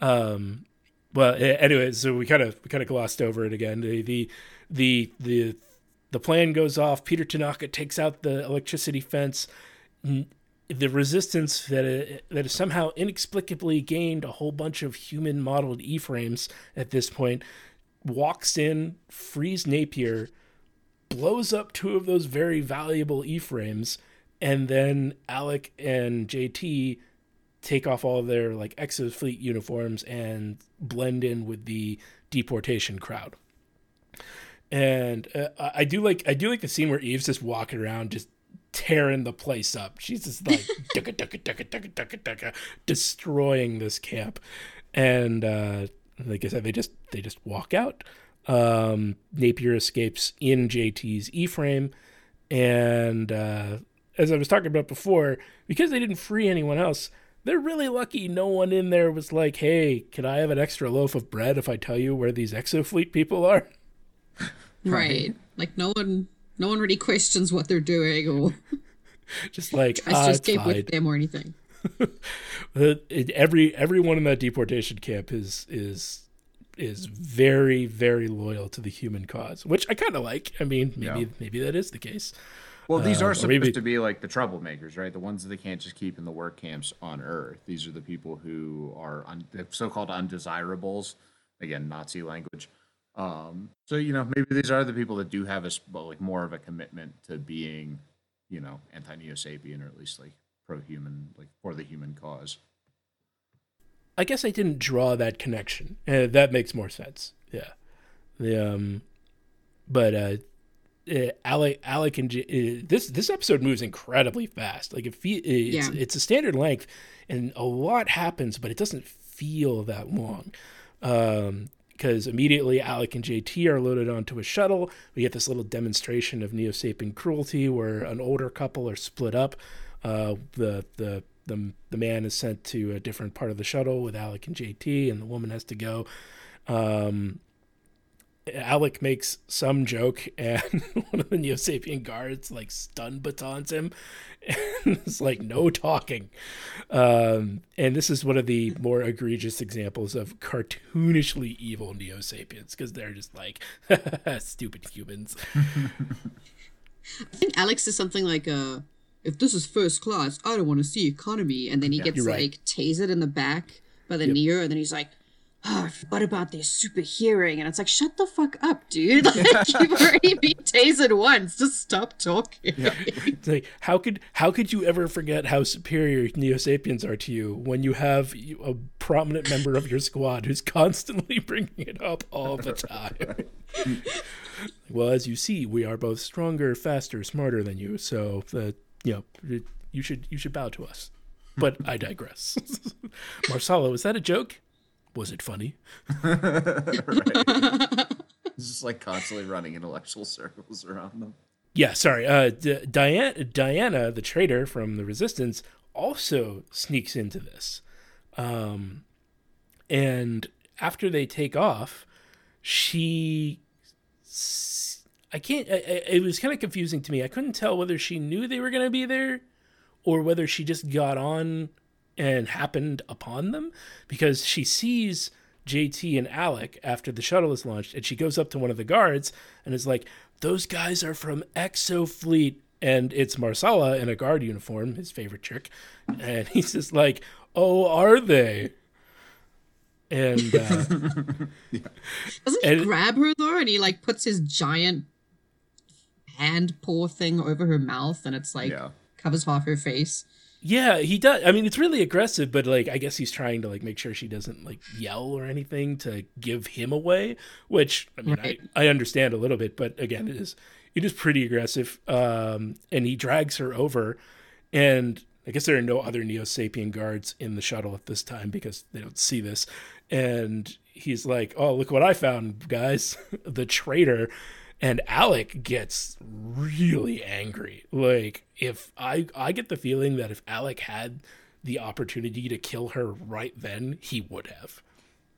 [SPEAKER 1] Um, well, anyway, so we kind of we kind of glossed over it again. The the the the the plan goes off. Peter Tanaka takes out the electricity fence. The resistance that it, that has somehow inexplicably gained a whole bunch of human modeled E frames at this point walks in, frees Napier, blows up two of those very valuable E frames, and then Alec and JT take off all their like Exo Fleet uniforms and blend in with the deportation crowd. And uh, I do like I do like the scene where Eve's just walking around just tearing the place up. She's just like ducka, ducka, ducka, ducka, ducka, ducka, destroying this camp. And uh, like I said, they just they just walk out. Um, Napier escapes in JT's E frame, and uh, as I was talking about before, because they didn't free anyone else, they're really lucky no one in there was like, hey, can I have an extra loaf of bread if I tell you where these exofleet people are?
[SPEAKER 3] Right. Like no one no one really questions what they're doing or
[SPEAKER 1] just like
[SPEAKER 3] I just escape with them or anything.
[SPEAKER 1] every everyone in that deportation camp is is is very very loyal to the human cause, which I kind of like. I mean, maybe yeah. maybe that is the case.
[SPEAKER 2] Well, these are uh, supposed maybe... to be like the troublemakers, right? The ones that they can't just keep in the work camps on Earth. These are the people who are un- so-called undesirables. Again, Nazi language. Um, so you know, maybe these are the people that do have a like more of a commitment to being, you know, anti-neo sapien or at least like pro-human, like for the human cause.
[SPEAKER 1] I guess I didn't draw that connection. Uh, that makes more sense. Yeah. The um, but uh, uh Alec, Alec and J- uh, this this episode moves incredibly fast. Like it fe- it's
[SPEAKER 3] Yeah.
[SPEAKER 1] it's a standard length, and a lot happens, but it doesn't feel that long. Um, because immediately Alec and JT are loaded onto a shuttle. We get this little demonstration of Neo Sapien cruelty, where an older couple are split up. Uh, the the the the man is sent to a different part of the shuttle with Alec and JT, and the woman has to go. Um, Alec makes some joke, and one of the Neo Sapien guards like stun batons him, and it's like no talking. Um, and this is one of the more egregious examples of cartoonishly evil Neo Sapiens because they're just like stupid humans.
[SPEAKER 3] I think Alex is something like, uh, if this is first class, I don't want to see economy. And then he gets
[SPEAKER 1] right.
[SPEAKER 3] like tasered in the back by the Neo, and then he's like, oh, I forgot about their super hearing. And it's like, shut the fuck up, dude. Like, you've already been tasered once. Just stop talking.
[SPEAKER 1] It's like how could how could you ever forget how superior Neo Sapiens are to you when you have a prominent member of your squad who's constantly bringing it up all the time? well, as you see, we are both stronger, faster, smarter than you, so the you know you should you should bow to us. But I digress. Marcelo, is that a joke? Was it funny?
[SPEAKER 2] It's just like constantly running intellectual circles around them.
[SPEAKER 1] Yeah, sorry. Uh, D- Diana, Diana, the traitor from the Resistance, also sneaks into this. Um, and after they take off, she. S- I can't. I, I, it was kind of confusing to me. I couldn't tell whether she knew they were going to be there or whether she just got on and happened upon them because she sees JT and Alec after the shuttle is launched and she goes up to one of the guards and is like, Those guys are from Exofleet. And it's Marsala in a guard uniform, his favorite trick. And he's just like, Oh, are they? And uh,
[SPEAKER 3] Doesn't he
[SPEAKER 1] And-
[SPEAKER 3] grab her though? And he like puts his giant hand paw thing over her mouth, and it's like
[SPEAKER 2] Yeah.
[SPEAKER 3] covers half her face.
[SPEAKER 1] Yeah, he does. I mean, it's really aggressive, but like, I guess he's trying to like make sure she doesn't like yell or anything to give him away. Which I mean,
[SPEAKER 3] Right.
[SPEAKER 1] I, I understand a little bit, but again, it is it is pretty aggressive. Um, and he drags her over, and I guess there are no other Neo Sapien guards in the shuttle at this time because they don't see this. And he's like, "Oh, look what I found, guys! the traitor." And Alec gets really angry. Like if I I get the feeling that if Alec had the opportunity to kill her right then, he would have.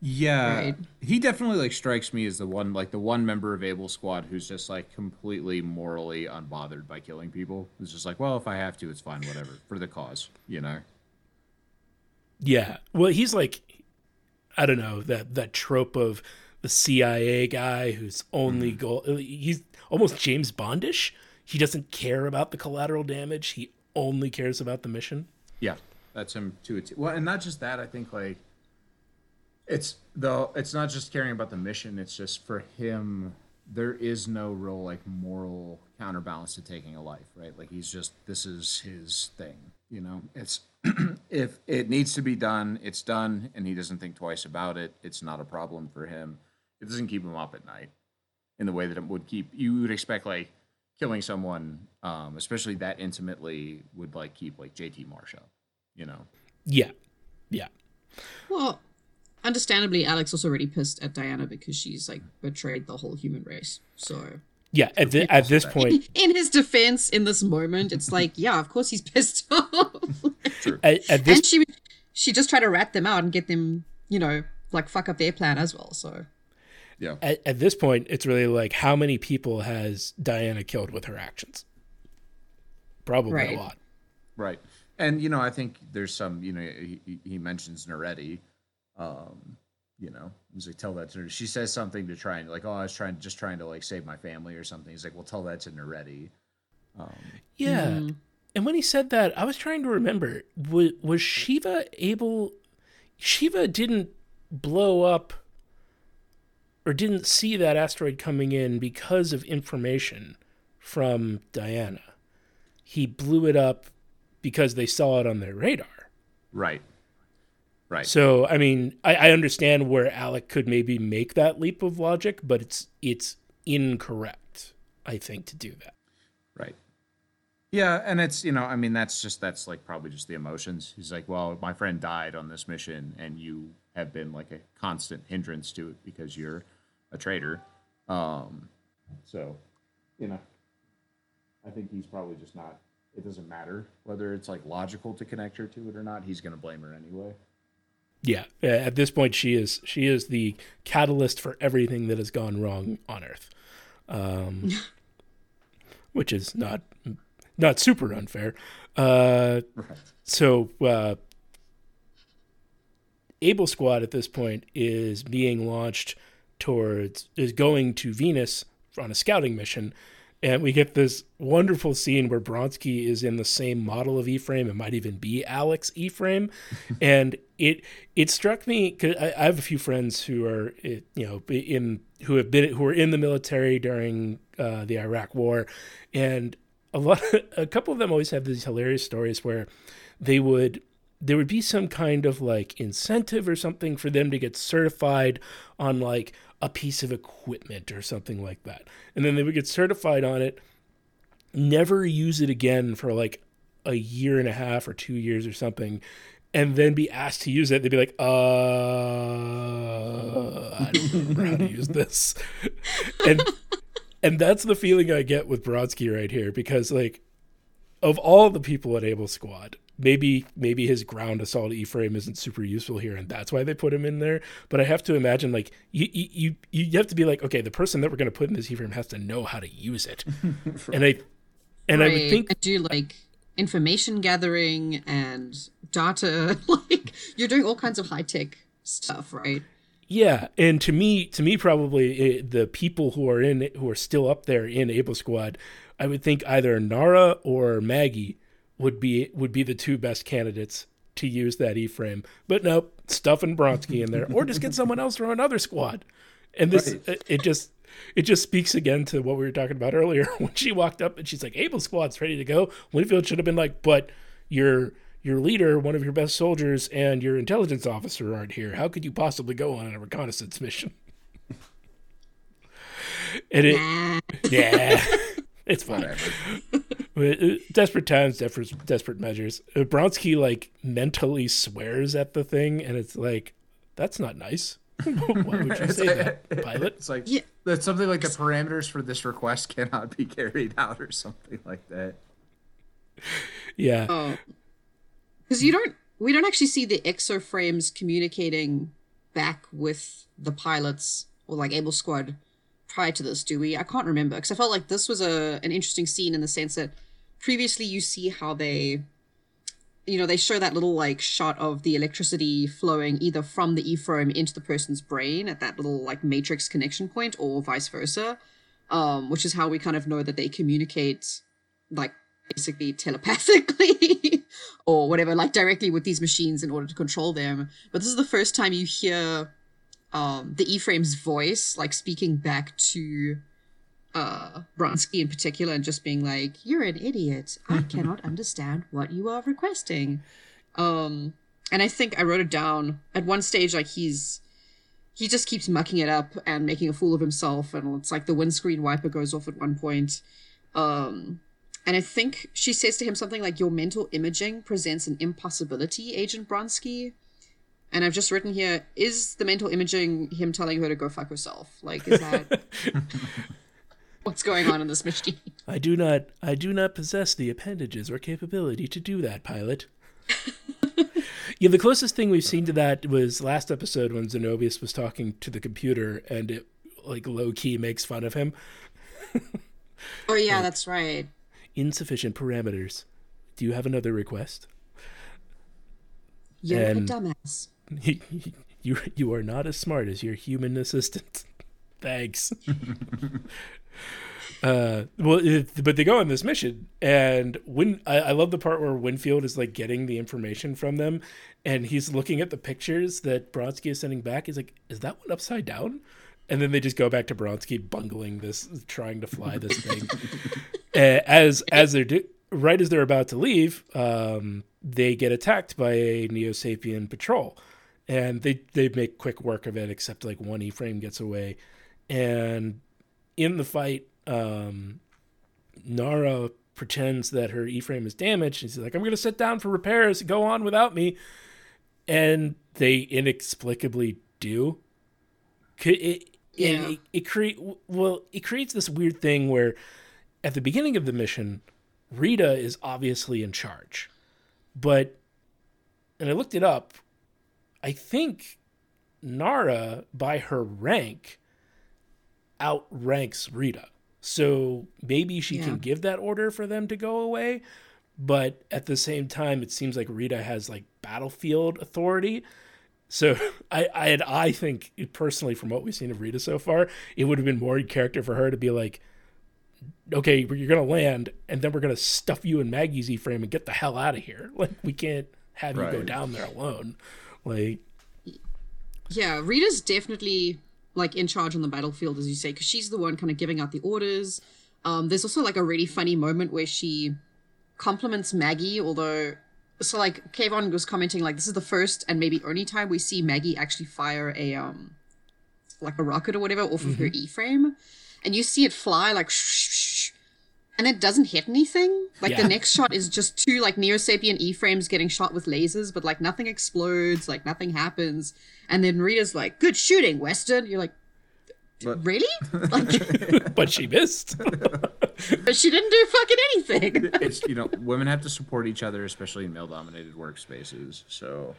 [SPEAKER 2] Yeah,
[SPEAKER 3] Right.
[SPEAKER 2] he definitely like strikes me as the one like the one member of Able Squad who's just like completely morally unbothered by killing people. It's just like, well, if I have to, it's fine, whatever, for the cause, you know.
[SPEAKER 1] Yeah. Well, he's like I don't know, that that trope of the CIA guy whose only hmm. goal he's almost James Bondish. He doesn't care about the collateral damage. He only cares about the mission.
[SPEAKER 2] Yeah, that's him to a T. Well, and not just that. I think like it's though it's not just caring about the mission. It's just for him. There is no real like moral counterbalance to taking a life, right? Like he's just this is his thing. You know, it's if it needs to be done, it's done, and he doesn't think twice about it. It's not a problem for him. It doesn't keep him up at night in the way that it would keep you would expect like killing someone, um, especially that intimately, would like keep like JT Marsh up. You know.
[SPEAKER 1] Yeah. Yeah.
[SPEAKER 3] Well, understandably, Alex also already pissed at Diana because she's like betrayed the whole human race. So,
[SPEAKER 1] Yeah, at, thi- at this point,
[SPEAKER 3] in his defense, in this moment, it's like, yeah, of course he's pissed off.
[SPEAKER 1] at, at this
[SPEAKER 3] and she she just tried to rat them out and get them, you know, like fuck up their plan as well. So,
[SPEAKER 2] Yeah.
[SPEAKER 1] at, at this point, it's really like how many people has Diana killed with her actions? Probably
[SPEAKER 3] Right.
[SPEAKER 1] a lot.
[SPEAKER 2] Right. And you know, I think there's some. You know, he, he- he mentions Noretti. Um, you know, he's like, tell that to her. She says something to try and like, oh, I was trying, just trying to like save my family or something. He's like, well, tell that to Noretti.
[SPEAKER 1] Yeah. And when he said that, I was trying to remember was, was Shiva able. Shiva didn't blow up or didn't see that asteroid coming in because of information from Diana. He blew it up because they saw it on their radar.
[SPEAKER 2] Right. Right.
[SPEAKER 1] So I mean, I, I understand where Alec could maybe make that leap of logic, but it's it's incorrect, I think, to do that.
[SPEAKER 2] Right. Yeah, and it's you know, I mean, that's just that's like probably just the emotions. He's like, well, my friend died on this mission, and you have been like a constant hindrance to it because you're a traitor. Um, so, you know, I think he's probably just not. It doesn't matter whether it's like logical to connect her to it or not. He's going to blame her anyway.
[SPEAKER 1] Yeah, uh, at this point, she is she is the catalyst for everything that has gone wrong on Earth, um, which is not not super unfair. Uh,
[SPEAKER 2] Right.
[SPEAKER 1] so uh, Able Squad at this point is being launched towards is going to Venus on a scouting mission, and we get this wonderful scene where Bronski is in the same model of E-frame. It might even be Alex E-frame, and it it struck me because I, I have a few friends who are eh, you know in who have been who are in the military during uh, the Iraq War, and a lot of, a couple of them always have these hilarious stories where they would there would be some kind of like incentive or something for them to get certified on like a piece of equipment or something like that. And then they would get certified on it, never use it again for like a year and a half or 2 years or something. And then be asked to use it, they'd be like, uh, I don't remember how to use this. and and that's the feeling I get with Bronski right here because like of all the people at Able Squad, maybe maybe his ground assault E frame isn't super useful here, and that's why they put him in there. But I have to imagine like you you you, you have to be like, okay, the person that we're going to put in this E frame has to know how to use it, and I and I would think
[SPEAKER 3] and do like information gathering and data. like you're doing all kinds of high tech stuff, right?
[SPEAKER 1] Yeah, and to me, to me, probably eh, the people who are in who are still up there in Able Squad, I would think either Nara or Maggie would be would be the two best candidates to use that E frame. But nope, stuffing Bronski in there, or just get someone else from another squad. And this,
[SPEAKER 2] Right.
[SPEAKER 1] it, it just it just speaks again to what we were talking about earlier when she walked up and she's like, "Able Squad's ready to go." Winfield should have been like, "But your your leader, one of your best soldiers, and your intelligence officer aren't here. How could you possibly go on a reconnaissance mission?" and it, yeah, it's fine.
[SPEAKER 2] Whatever.
[SPEAKER 1] But, Desperate times, desperate, desperate measures. Uh, Bronski like mentally swears at the thing, and it's like, that's not nice. Why would you say that, pilot?
[SPEAKER 2] It's like
[SPEAKER 3] Yeah.
[SPEAKER 2] that's something like the parameters for this request cannot be carried out or something like that.
[SPEAKER 1] Yeah,
[SPEAKER 3] Oh, because you don't. We don't actually see the exoframes communicating back with the pilots or like Able Squad prior to this, do we? I can't remember because I felt like this was a an interesting scene in the sense that previously you see how they you know they show that little like shot of the electricity flowing either from the E-frame into the person's brain at that little like matrix connection point or vice versa um which is how we kind of know that they communicate like basically telepathically or whatever like directly with these machines in order to control them but this is the first time you hear um the E-frame's voice like speaking back to uh Bronski in particular and just being like, You're an idiot. I cannot understand what you are requesting. Um and I think I wrote it down at one stage like he's he just keeps mucking it up and making a fool of himself and it's like the windscreen wiper goes off at one point. Um and I think she says to him something like your mental imaging presents an impossibility, Agent Bronski. And I've just written here, is the mental imaging him telling her to go fuck herself? Like, is that what's going on in this machine?
[SPEAKER 1] I do not, I do not possess the appendages or capability to do that, pilot. yeah, the closest thing we've seen to that was last episode when Zenobius was talking to the computer, and it like low key makes fun of him.
[SPEAKER 3] Oh yeah, that's right.
[SPEAKER 1] Insufficient parameters. Do you have another request?
[SPEAKER 3] You're
[SPEAKER 1] And-
[SPEAKER 3] a dumbass.
[SPEAKER 1] you you are not as smart as your human assistant. Thanks. uh, well, it, but they go on this mission, and Win. I, I love the part where Winfield is like getting the information from them, and he's looking at the pictures that Bronski is sending back. He's like, "Is that one upside down?" And then they just go back to Bronski bungling this, trying to fly this thing. Uh, as as they're do- right as they're about to leave, um, they get attacked by a Neo Sapien patrol, and they they make quick work of it, except like one E frame gets away, and in the fight, um, Nara pretends that her E frame is damaged. She's like, "I'm gonna sit down for repairs. Go on without me," and they inexplicably do. It,
[SPEAKER 3] Yeah.
[SPEAKER 1] it, it create well, it creates this weird thing where, at the beginning of the mission, Rita is obviously in charge, but, and I looked it up. I think Nara, by her rank, outranks Rita. So maybe she
[SPEAKER 3] Yeah.
[SPEAKER 1] can give that order for them to go away. But at the same time, it seems like Rita has like battlefield authority. So I, I, I think personally, from what we've seen of Rita so far, it would have been more in character for her to be like, okay, you're gonna land, and then we're gonna stuff you in Maggie's E frame and get the hell out of here. Like we can't have you go down there alone. Like
[SPEAKER 3] Yeah, Rita's definitely like in charge on the battlefield, as you say, because she's the one kind of giving out the orders. Um, there's also like a really funny moment where she compliments Maggie, although so like Kayvon was commenting like this is the first and maybe only time we see Maggie actually fire a um like a rocket or whatever off of her E frame, and you see it fly like. And it doesn't hit anything. Like
[SPEAKER 1] Yeah.
[SPEAKER 3] the next shot is just two like Neo Sapien E frames getting shot with lasers, but like nothing explodes, like nothing happens. And then Rita's like, "Good shooting, Weston." You're like,
[SPEAKER 2] But-
[SPEAKER 3] "Really?" Like,
[SPEAKER 1] but she missed.
[SPEAKER 3] but she didn't do fucking anything.
[SPEAKER 2] it's you know women have to support each other, especially in male-dominated workspaces. So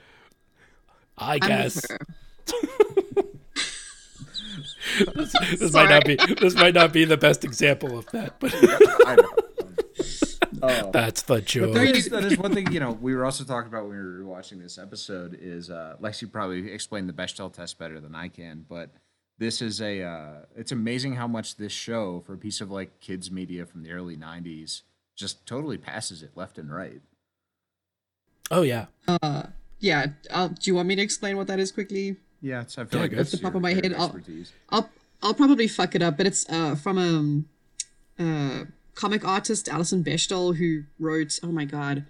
[SPEAKER 1] I
[SPEAKER 3] I'm
[SPEAKER 1] guess
[SPEAKER 3] with her.
[SPEAKER 1] This, this might not be this might not be the best example of that, but
[SPEAKER 2] I know. Oh.
[SPEAKER 1] that's the joke.
[SPEAKER 2] That is, that is one thing, you know, we were also talking about when we were watching this episode is uh, Lexi probably explained the Bechdel test better than I can, but this is a, uh, it's amazing how much this show for a piece of like kids media from the early 90s just totally passes it left and right.
[SPEAKER 1] Oh yeah,
[SPEAKER 3] Yeah. I'll, do you want me to explain what that is quickly?
[SPEAKER 2] Yeah, it's, I feel
[SPEAKER 1] Yeah,
[SPEAKER 2] like
[SPEAKER 1] go.
[SPEAKER 2] that's
[SPEAKER 3] the top of my head, I'll- I'll I'll probably fuck it up, but it's uh from um uh comic artist Alison Bechdel who wrote oh my god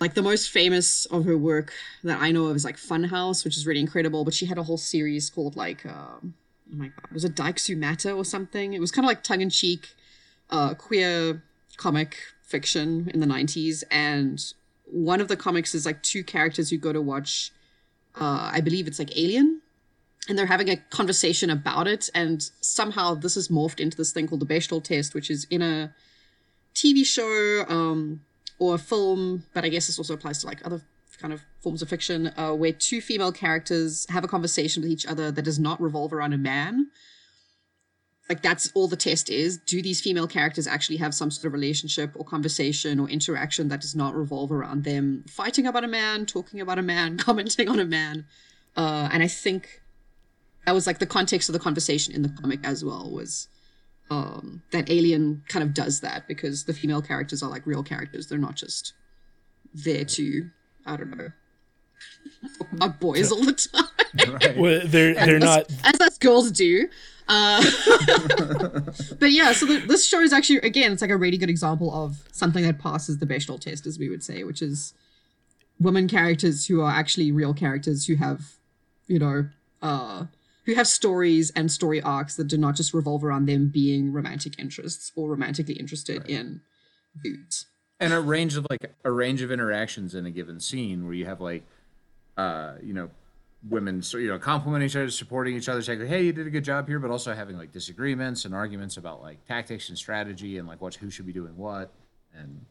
[SPEAKER 3] like the most famous of her work that I know of is like Fun Home, which is really incredible. But she had a whole series called like um, oh my god, was it Daiksu Matter or something? It was kind of like tongue in cheek, uh, queer comic fiction in the nineties, and one of the comics is like two characters who go to watch, uh, I believe it's like Alien, and they're having a conversation about it, and somehow this is morphed into this thing called the Bechdel test, which is in a TV show um, or a film, but I guess this also applies to like other kind of forms of fiction, uh, where two female characters have a conversation with each other that does not revolve around a man. Like that's all the test is. Do these female characters actually have some sort of relationship or conversation or interaction that does not revolve around them fighting about a man, talking about a man, commenting on a man? Uh, and I think that was like the context of the conversation in the comic as well was um, that Alien kind of does that because the female characters are like real characters. They're not just there to, I don't know, about boys all the time.
[SPEAKER 2] Right.
[SPEAKER 1] well, they're they're
[SPEAKER 3] as,
[SPEAKER 1] not.
[SPEAKER 3] as us girls do. Uh, but yeah, so the, this show is actually again, it's like a really good example of something that passes the Bechdel test, as we would say, which is women characters who are actually real characters who have, you know, uh, who have stories and story arcs that do not just revolve around them being romantic interests or romantically interested in dudes.
[SPEAKER 2] and a range of like a range of interactions in a given scene where you have like uh you know women so you know complimenting each other supporting each other saying like, hey you did a good job here but also having like disagreements and arguments about like tactics and strategy and like what who should be doing what and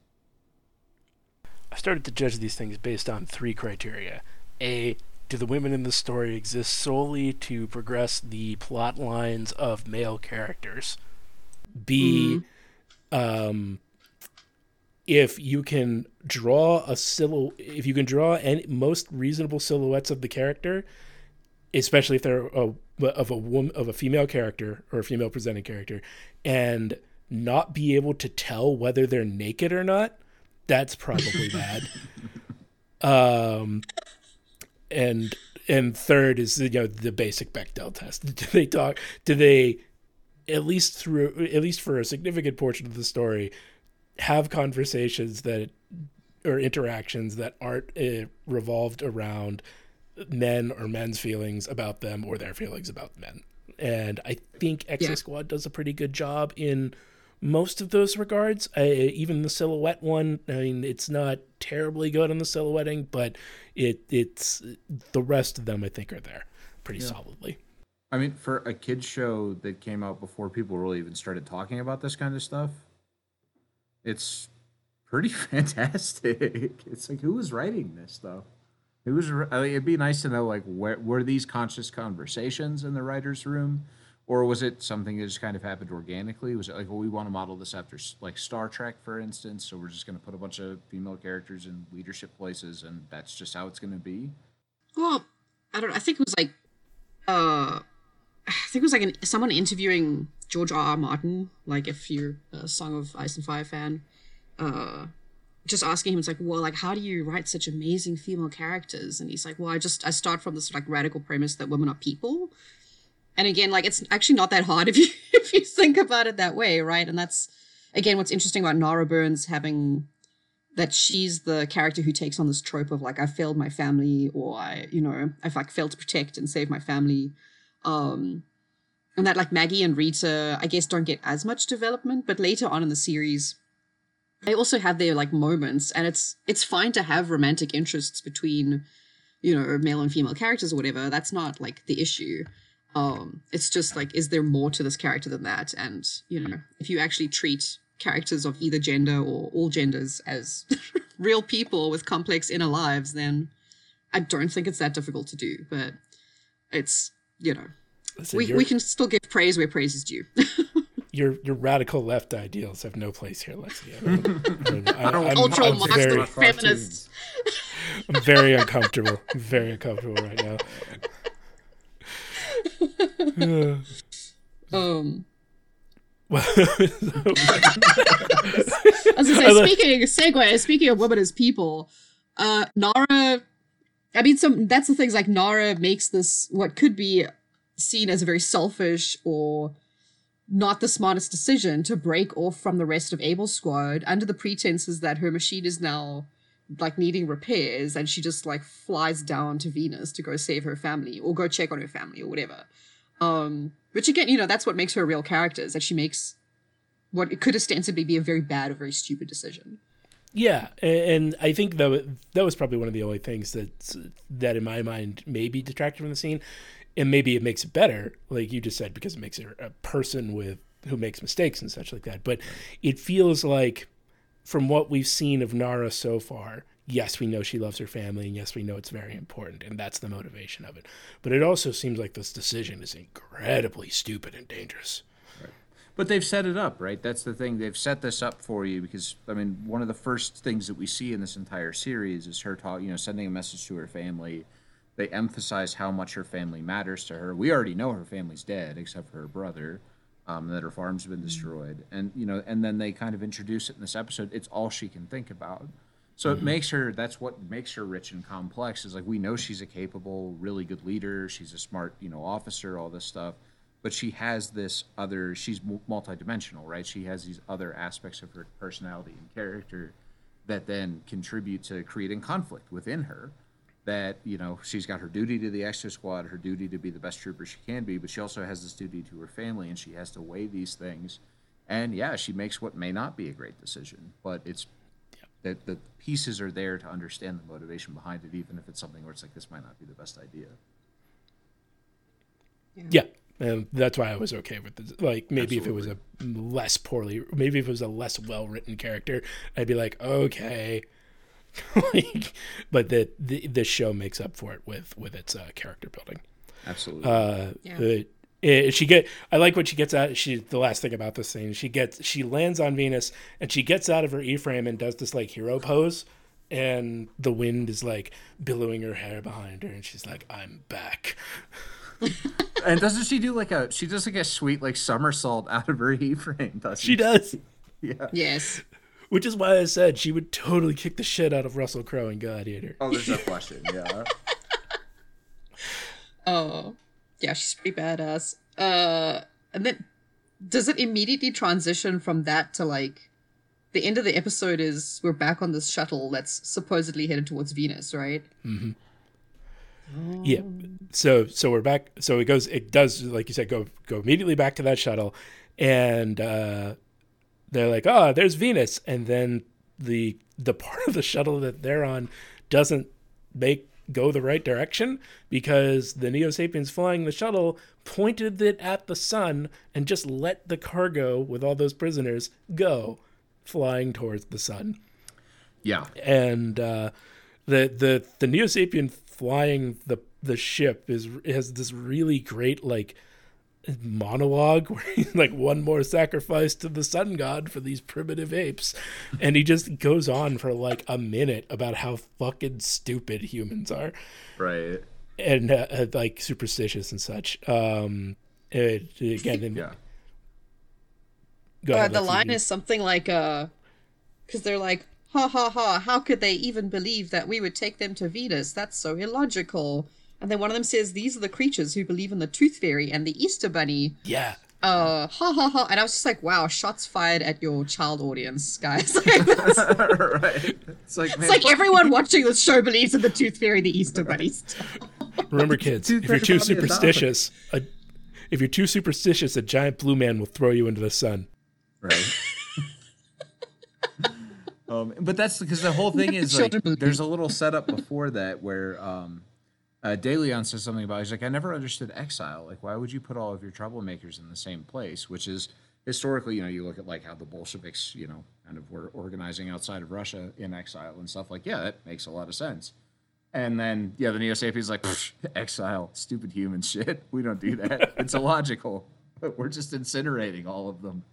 [SPEAKER 1] I started to judge these things based on three criteria. A, do the women in the story exist solely to progress the plot lines of male characters? B, um, if you can draw a silhou- if you can draw any most reasonable silhouettes of the character, especially if they're a, of a woman of a female character or a female presenting character, and not be able to tell whether they're naked or not, that's probably bad. Um, and and third is you know the basic Bechdel test. Do they talk? Do they at least through at least for a significant portion of the story have conversations that or interactions that aren't uh, revolved around men or men's feelings about them or their feelings about men. And I think Exo
[SPEAKER 3] Yeah.
[SPEAKER 1] Squad does a pretty good job in most of those regards. I, even the silhouette one, I mean, it's not terribly good on the silhouetting, but it it's the rest of them I think are there pretty solidly.
[SPEAKER 2] I mean, for a kids show that came out before people really even started talking about this kind of stuff, it's pretty fantastic. It's like who was writing this though? It was? I mean, it'd be nice to know like where were these conscious conversations in the writers' room, or was it something that just kind of happened organically? Was it like, well, we want to model this after like Star Trek, for instance, so we're just going to put a bunch of female characters in leadership places, and that's just how it's going to be?
[SPEAKER 3] Well, I don't. I think it was like, uh, I think it was like an, someone interviewing George R. R. Martin. Like, if you're a Song of Ice and Fire fan, uh, just asking him, it's like, well, like, how do you write such amazing female characters? And he's like, well, I just I start from this like radical premise that women are people. And again, like, it's actually not that hard if you if you think about it that way, right? And that's again what's interesting about Nara Burns having that she's the character who takes on this trope of like I failed my family or I you know I've like failed to protect and save my family um and that like Maggie and Rita I guess don't get as much development but later on in the series they also have their like moments and it's it's fine to have romantic interests between you know male and female characters or whatever. That's not like the issue. Um it's just like is there more to this character than that? And you know if you actually treat characters of either gender or all genders as real people with complex inner lives then i don't think it's that difficult to do. But it's you know
[SPEAKER 1] Listen,
[SPEAKER 3] we, we can still give praise where praise is due
[SPEAKER 1] your your radical left ideals have no place here, Lexi. I, I, I'm,
[SPEAKER 3] ultra
[SPEAKER 1] I'm very,
[SPEAKER 3] feminists
[SPEAKER 1] I'm very uncomfortable. I'm very uncomfortable right now.
[SPEAKER 3] um
[SPEAKER 1] Well,
[SPEAKER 3] I was gonna
[SPEAKER 1] I
[SPEAKER 3] say, speaking segue, speaking of women as people, uh, Nara. I mean, some that's the things like Nara makes this what could be seen as a very selfish or not the smartest decision to break off from the rest of Able Squad under the pretenses that her machine is now like needing repairs, and she just like flies down to Venus to go save her family or go check on her family or whatever. Um, which again, you know, that's what makes her a real character is that she makes what it could ostensibly be a very bad or very stupid decision.
[SPEAKER 1] Yeah, and I think that that was probably one of the only things that that in my mind maybe detracted from the scene, and maybe it makes it better, like you just said, because it makes her a person with who makes mistakes and such like that. But it feels like, from what we've seen of Nara so far, yes, we know she loves her family, and yes, we know it's very important, and that's the motivation of it. But it also seems like this decision is incredibly stupid and dangerous.
[SPEAKER 2] But they've set it up, right? That's the thing. They've set this up for you because I mean, one of the first things that we see in this entire series is her talk, you know, sending a message to her family. They emphasize how much her family matters to her. We already know her family's dead, except for her brother, um, that her farm's been destroyed, and you know, and then they kind of introduce it in this episode. It's all she can think about. So it makes her. That's what makes her rich and complex. Is like we know she's a capable, really good leader. She's a smart, you know, officer. All this stuff but she has this other she's multidimensional right? She has these other aspects of her personality and character that then contribute to creating conflict within her that you know she's got her duty to the Exo Squad her duty to be the best trooper she can be but she also has this duty to her family and she has to weigh these things. And yeah she makes what may not be a great decision but it's that the pieces are there to understand the motivation behind it even if it's something where it's like this might not be the best idea.
[SPEAKER 1] Yeah, and that's why I was okay with this. Like maybe if it was a less poorly, maybe if it was a less well written character, I'd be like, okay. like, but the, the the show makes up for it with with its uh, character building.
[SPEAKER 2] absolutely
[SPEAKER 1] Uh,
[SPEAKER 3] Yeah.
[SPEAKER 1] the- she get I like what she gets out. She the last thing about this thing, she gets she lands on Venus and she gets out of her E frame and does this like hero pose, and the wind is like billowing her hair behind her, and she's like, "I'm back."
[SPEAKER 2] And doesn't she do like a she does like a sweet like somersault out of her E frame? Doesn't
[SPEAKER 1] She does.
[SPEAKER 2] Yeah.
[SPEAKER 3] Yes.
[SPEAKER 1] Which is why I said she would totally kick the shit out of Russell Crowe in Gladiator.
[SPEAKER 2] Oh, there's no question. Yeah.
[SPEAKER 3] Oh, yeah, she's pretty badass. Uh, and then does it immediately transition from that to like the end of the episode is we're back on this shuttle that's supposedly headed towards Venus, right?
[SPEAKER 1] Yeah. So so we're back. So it goes. It does like you said. Go go immediately back to that shuttle, and uh, they're like, oh, there's Venus, and then the the part of the shuttle that they're on doesn't make go the right direction because the Neo Sapiens flying the shuttle pointed it at the sun and just let the cargo with all those prisoners go flying towards the sun.
[SPEAKER 2] Yeah.
[SPEAKER 1] And uh, the the the Neo Sapien flying the the ship is has this really great like monologue where he's like one more sacrifice to the sun god for these primitive apes and he just goes on for like a minute about how fucking stupid humans are
[SPEAKER 2] Right.
[SPEAKER 1] and uh, uh, like superstitious and such um it, again
[SPEAKER 2] Yeah.
[SPEAKER 1] go
[SPEAKER 3] Uh,
[SPEAKER 1] ahead,
[SPEAKER 3] the
[SPEAKER 1] Lexi.
[SPEAKER 3] line is something like, uh, because they're like, ha ha ha, how could they even believe that we would take them to Venus? That's so illogical. And then one of them says, these are the creatures who believe in the Tooth Fairy and the Easter Bunny.
[SPEAKER 1] yeah
[SPEAKER 3] Uh, ha ha ha. And I was just like, wow, shots fired at your child audience, guys. It's
[SPEAKER 2] right. It's like, man,
[SPEAKER 3] like everyone watching this show believes in the Tooth Fairy, the Easter Bunny
[SPEAKER 1] remember kids if you're too
[SPEAKER 2] about the adopt-
[SPEAKER 1] superstitious a, if you're too superstitious a giant blue man will throw you into the sun
[SPEAKER 2] right. Um, but that's because the whole thing is like there's a little setup before that where um, uh, De Leon says something about he's like I never understood exile. Like why would you put all of your troublemakers in the same place? Which is historically, you know, you look at like how the Bolsheviks, you know, kind of were organizing outside of Russia in exile and stuff. Like yeah, that makes a lot of sense. And then yeah, the Neo Sapiens like exile, stupid human shit. We don't do that. it's illogical. We're just incinerating all of them.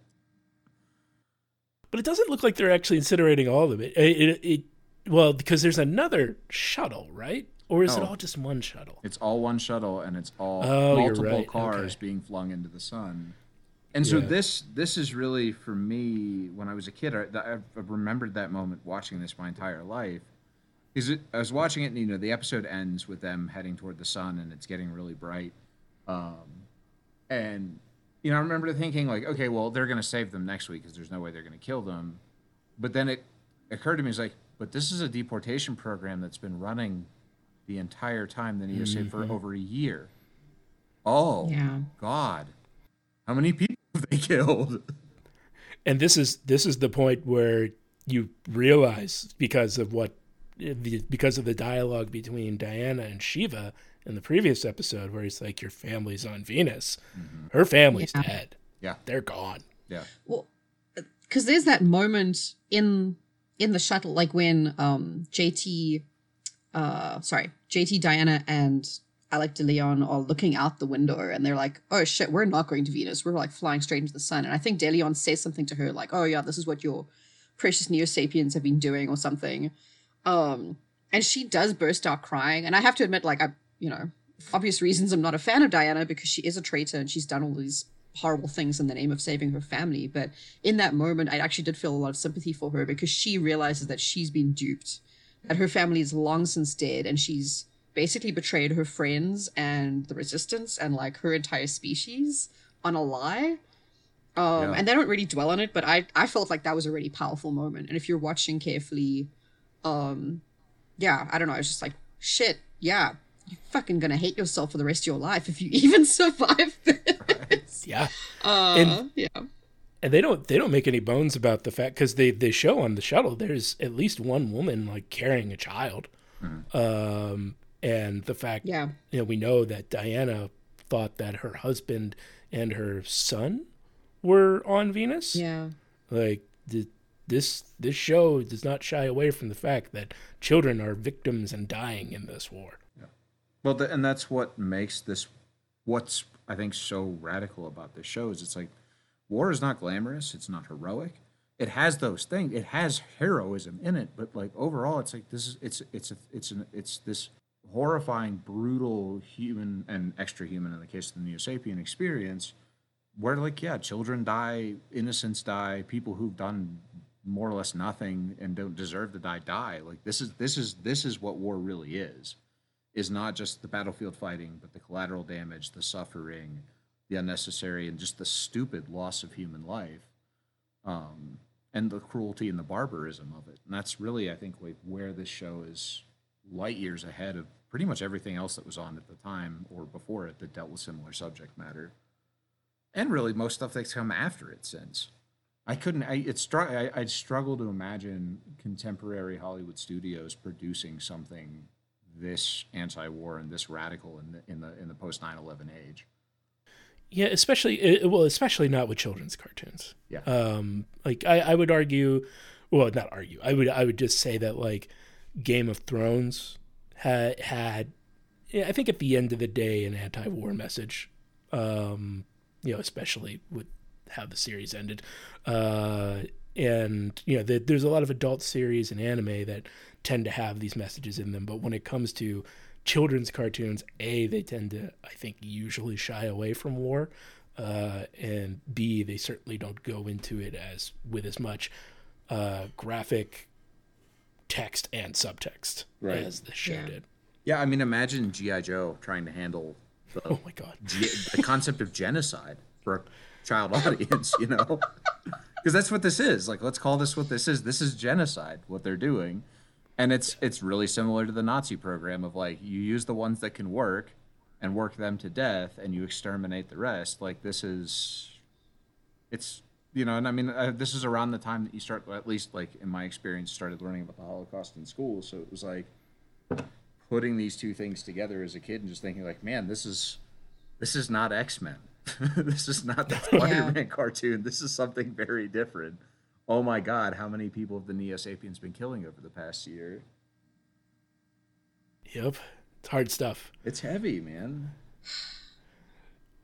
[SPEAKER 1] But it doesn't look like they're actually incinerating all of it. It, it, it well, because there's another shuttle, right? Or is it all just one shuttle?
[SPEAKER 2] It's all one shuttle, and it's all
[SPEAKER 1] Oh,
[SPEAKER 2] multiple
[SPEAKER 1] right.
[SPEAKER 2] cars
[SPEAKER 1] Okay.
[SPEAKER 2] being flung into the sun. And so
[SPEAKER 1] Yeah.
[SPEAKER 2] this this is really for me when I was a kid. I, I've I've remembered that moment watching this my entire life. Is it? I was watching it, and you know, the episode ends with them heading toward the sun, and it's getting really bright. Um, and you know, I remember thinking like, okay, well, they're going to save them next week because there's no way they're going to kill them. But then it occurred to me, it's like, but this is a deportation program that's been running the entire time the Neo saved for mm-hmm. over a year. Oh,
[SPEAKER 3] Yeah.
[SPEAKER 2] God, how many people have they killed?
[SPEAKER 1] And this is this is the point where you realize because of what eh, the, because of the dialogue between Diana and Shiva in the previous episode where he's like your family's on Venus. Her family's
[SPEAKER 3] Yeah.
[SPEAKER 1] dead.
[SPEAKER 2] Yeah,
[SPEAKER 1] They're gone.
[SPEAKER 2] yeah,
[SPEAKER 3] Well, because there's that moment in in the shuttle, like when um JT, uh, sorry, JT, Diana, and Alec De Leon are looking out the window, and they're like, "Oh shit, we're not going to Venus. We're like flying straight into the sun." And I think De Leon says something to her like, "Oh yeah, this is what your precious Neo Sapiens have been doing," or something. Um, and she does burst out crying, and I have to admit, like I, you know, obvious reasons, I'm not a fan of Diana because she is a traitor and she's done all these horrible things in the name of saving her family. But in that moment, I actually did feel a lot of sympathy for her because she realizes that she's been duped, that her family is long since dead, and she's basically betrayed her friends and the resistance and like her entire species on a lie. Um,
[SPEAKER 2] Yeah.
[SPEAKER 3] And they don't really dwell on it, but I, I felt like that was a really powerful moment. And if you're watching carefully, um, yeah, I don't know. I was just like, shit, yeah, you're fucking gonna hate yourself for the rest of your life if you even survive this.
[SPEAKER 1] Yeah.
[SPEAKER 3] Uh,
[SPEAKER 1] And-
[SPEAKER 3] yeah.
[SPEAKER 1] and they don't they don't make any bones about the fact because they they show on the shuttle there's at least one woman like carrying a child um and the fact
[SPEAKER 3] Yeah.
[SPEAKER 1] you know we know that diana thought that her husband and her son were on venus
[SPEAKER 3] Yeah.
[SPEAKER 1] like th- this this show does not shy away from the fact that children are victims and dying in this war
[SPEAKER 2] Well, th- and that's what makes this what's I think so radical about this show is it's like war is not glamorous, it's not heroic. It has those things. It has heroism in it, but like overall, it's like this is it's it's a, it's an it's this horrifying, brutal human and extra human in the case of the Neo Sapien experience, where like yeah, children die, innocents die, people who've done more or less nothing and don't deserve to die die. Like this is this is this is what war really is is not just the battlefield fighting, but the collateral damage, the suffering, the unnecessary, and just the stupid loss of human life, um, and the cruelty and the barbarism of it. And that's really, I think, where this show is light years ahead of pretty much everything else that was on at the time or before it that dealt with similar subject matter, and really most stuff that's come after it since. I couldn't. I it's I, I'd struggle to imagine contemporary Hollywood studios producing something this anti-war and this radical in the in the in the post 9/11 age.
[SPEAKER 1] Yeah, especially uh, well, especially not with children's cartoons.
[SPEAKER 2] Yeah.
[SPEAKER 1] Um, like I, I would argue, well, not argue. I would I would just say that like Game of Thrones had had, yeah, I think at the end of the day, an anti-war message. Um, you know, especially with how the series ended. Uh, and you know, the, there's a lot of adult series and anime that tend to have these messages in them, but when it comes to children's cartoons, a they tend to, I think, usually shy away from war, uh, and b they certainly don't go into it as with as much uh, graphic text and subtext
[SPEAKER 2] Right.
[SPEAKER 1] as the show
[SPEAKER 3] Yeah.
[SPEAKER 1] did.
[SPEAKER 2] Yeah, I mean, imagine GI Joe trying to handle the,
[SPEAKER 1] Oh my god!
[SPEAKER 2] ge- the concept of genocide for a child audience, you know, because that's what this is. Like, let's call this what this is. This is genocide. What they're doing, and it's it's really similar to the Nazi program of like you use the ones that can work, and work them to death, and you exterminate the rest. Like this is, it's you know, and I mean, uh, this is around the time that you start, at least like in my experience, started learning about the Holocaust in school. So it was like putting these two things together as a kid and just thinking like, man, this is this is not X Men. this is not the Spider Man cartoon. This is something very different. Oh my God, how many people have the Neo Sapiens been killing over the past year?
[SPEAKER 1] Yep, it's hard stuff.
[SPEAKER 2] It's heavy, man.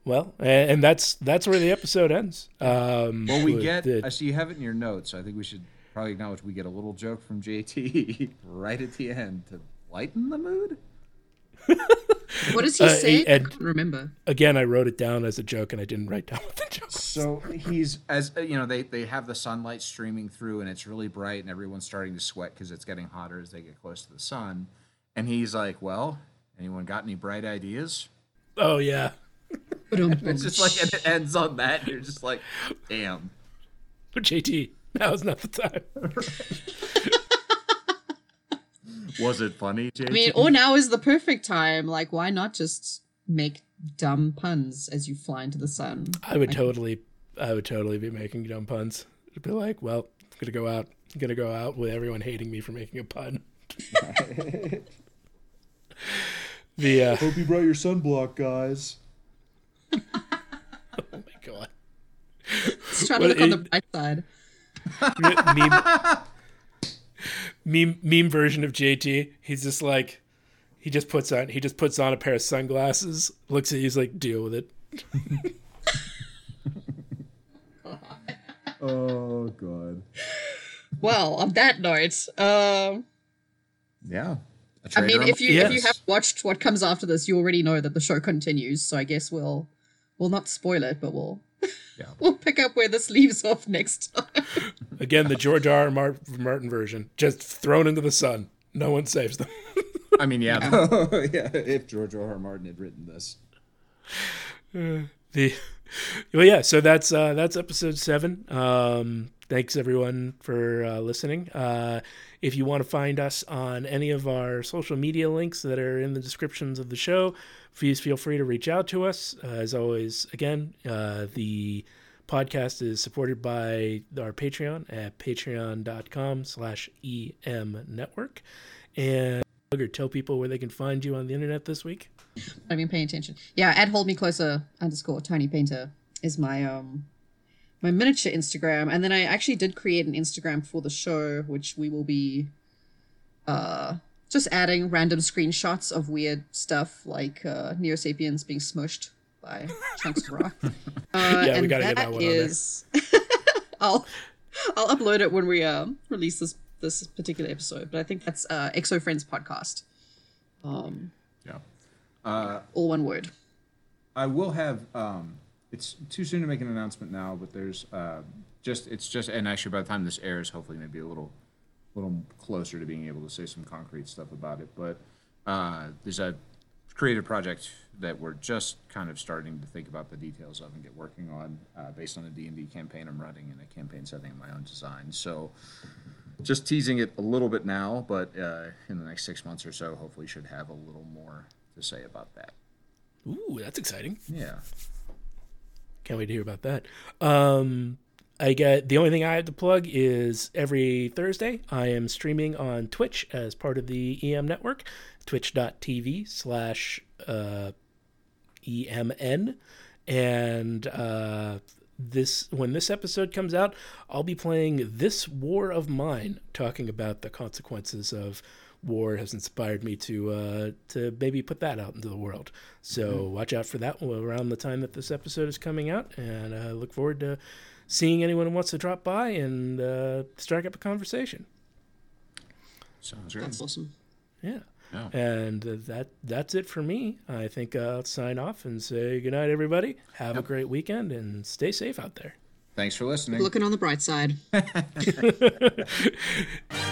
[SPEAKER 1] Well, and, and that's that's where the episode ends. Um,
[SPEAKER 2] Well, we get.
[SPEAKER 1] the-
[SPEAKER 2] I see you have it in your notes. So I think we should probably acknowledge we get a little joke from JT right at the end to lighten the mood.
[SPEAKER 3] What does he
[SPEAKER 1] Uh,
[SPEAKER 3] say?
[SPEAKER 1] and-
[SPEAKER 3] I can't remember.
[SPEAKER 1] again, I wrote it down as a joke, and I didn't write down what the joke.
[SPEAKER 2] So he's as uh, you know, they they have the sunlight streaming through, and it's really bright, and everyone's starting to sweat because it's getting hotter as they get close to the sun. And he's like, "Well, anyone got any bright ideas?"
[SPEAKER 1] Oh yeah,
[SPEAKER 2] It's just like and it ends on that. And you're just like, "Damn."
[SPEAKER 1] But JT. Now's not the time.
[SPEAKER 2] Was it funny, JT?
[SPEAKER 3] I mean, or now is the perfect time. Like, why not just make dumb puns as you fly into the sun?
[SPEAKER 1] I would totally, I would totally be making dumb puns. It'd be like, well, I'm gonna go out, I'm gonna go out with everyone hating me for making a pun. the uh,
[SPEAKER 2] Hope you brought your sunblock, guys.
[SPEAKER 1] oh my god,
[SPEAKER 3] Let's try to
[SPEAKER 1] Well,
[SPEAKER 3] look on the
[SPEAKER 1] it-
[SPEAKER 3] bright side.
[SPEAKER 1] meme, meme, meme version of JT. He's just like, he just puts on, he just puts on a pair of sunglasses, looks at you, he's like, deal with it.
[SPEAKER 2] Oh god.
[SPEAKER 3] Well, on that note, um,
[SPEAKER 2] Yeah.
[SPEAKER 3] I mean, if you if you have watched what comes after this, you already know that the show continues. So I guess we'll we'll not spoil it, but we'll
[SPEAKER 2] Yeah.
[SPEAKER 3] we'll pick up where this leaves off next time.
[SPEAKER 1] Again, the George R. R. Martin version, just thrown into the sun. No one saves them.
[SPEAKER 2] I mean, yeah, yeah. If George R. R. Martin had written this,
[SPEAKER 1] the well yeah so that's uh that's episode seven um thanks everyone for uh, listening uh if you want to find us on any of our social media links that are in the descriptions of the show please feel free to reach out to us. Uh, as always again uh the podcast is supported by our patreon at patreon.com slash em network. And or tell people where they can find you on the internet this week.
[SPEAKER 3] I've been paying attention. Yeah, at hold me closer underscore Tony Painter is my um my miniature Instagram, and then I actually did create an Instagram for the show, which we will be uh just adding random screenshots of weird stuff like uh Neo Sapiens being smushed by chunks of rock. Uh,
[SPEAKER 1] Yeah, we
[SPEAKER 3] and
[SPEAKER 1] gotta get that one on there.
[SPEAKER 3] is- I'll I'll upload it when we um release this this particular episode, but I think that's uh Exo Friends podcast. Um,
[SPEAKER 2] yeah. Uh,
[SPEAKER 3] all one word.
[SPEAKER 2] I will have. Um, it's too soon to make an announcement now, but there's uh, just it's just and actually by the time this airs, hopefully maybe a little, little closer to being able to say some concrete stuff about it. But uh, there's a creative project that we're just kind of starting to think about the details of and get working on uh, based on a D&D campaign I'm running and a campaign setting of my own design. So just teasing it a little bit now, but uh, in the next six months or so, hopefully, should have a little more to say about that.
[SPEAKER 1] Ooh, that's exciting.
[SPEAKER 2] Yeah.
[SPEAKER 1] Can't wait to hear about that. Um, I get the only thing I have to plug is every Thursday I am streaming on Twitch as part of the EM network, twitch.tv slash uh, EMN. And uh, this when this episode comes out, I'll be playing This War of Mine, talking about the consequences of war has inspired me to uh, to maybe put that out into the world. So mm-hmm. watch out for that around the time that this episode is coming out, and I uh, look forward to seeing anyone who wants to drop by and uh, strike up a conversation.
[SPEAKER 2] Sounds great.
[SPEAKER 3] That's awesome.
[SPEAKER 1] Yeah. Oh. And uh, that that's it for me. I think I'll sign off and say good night, everybody. Have yep. a great weekend and stay safe out there.
[SPEAKER 2] Thanks for listening.
[SPEAKER 3] Looking on the bright side.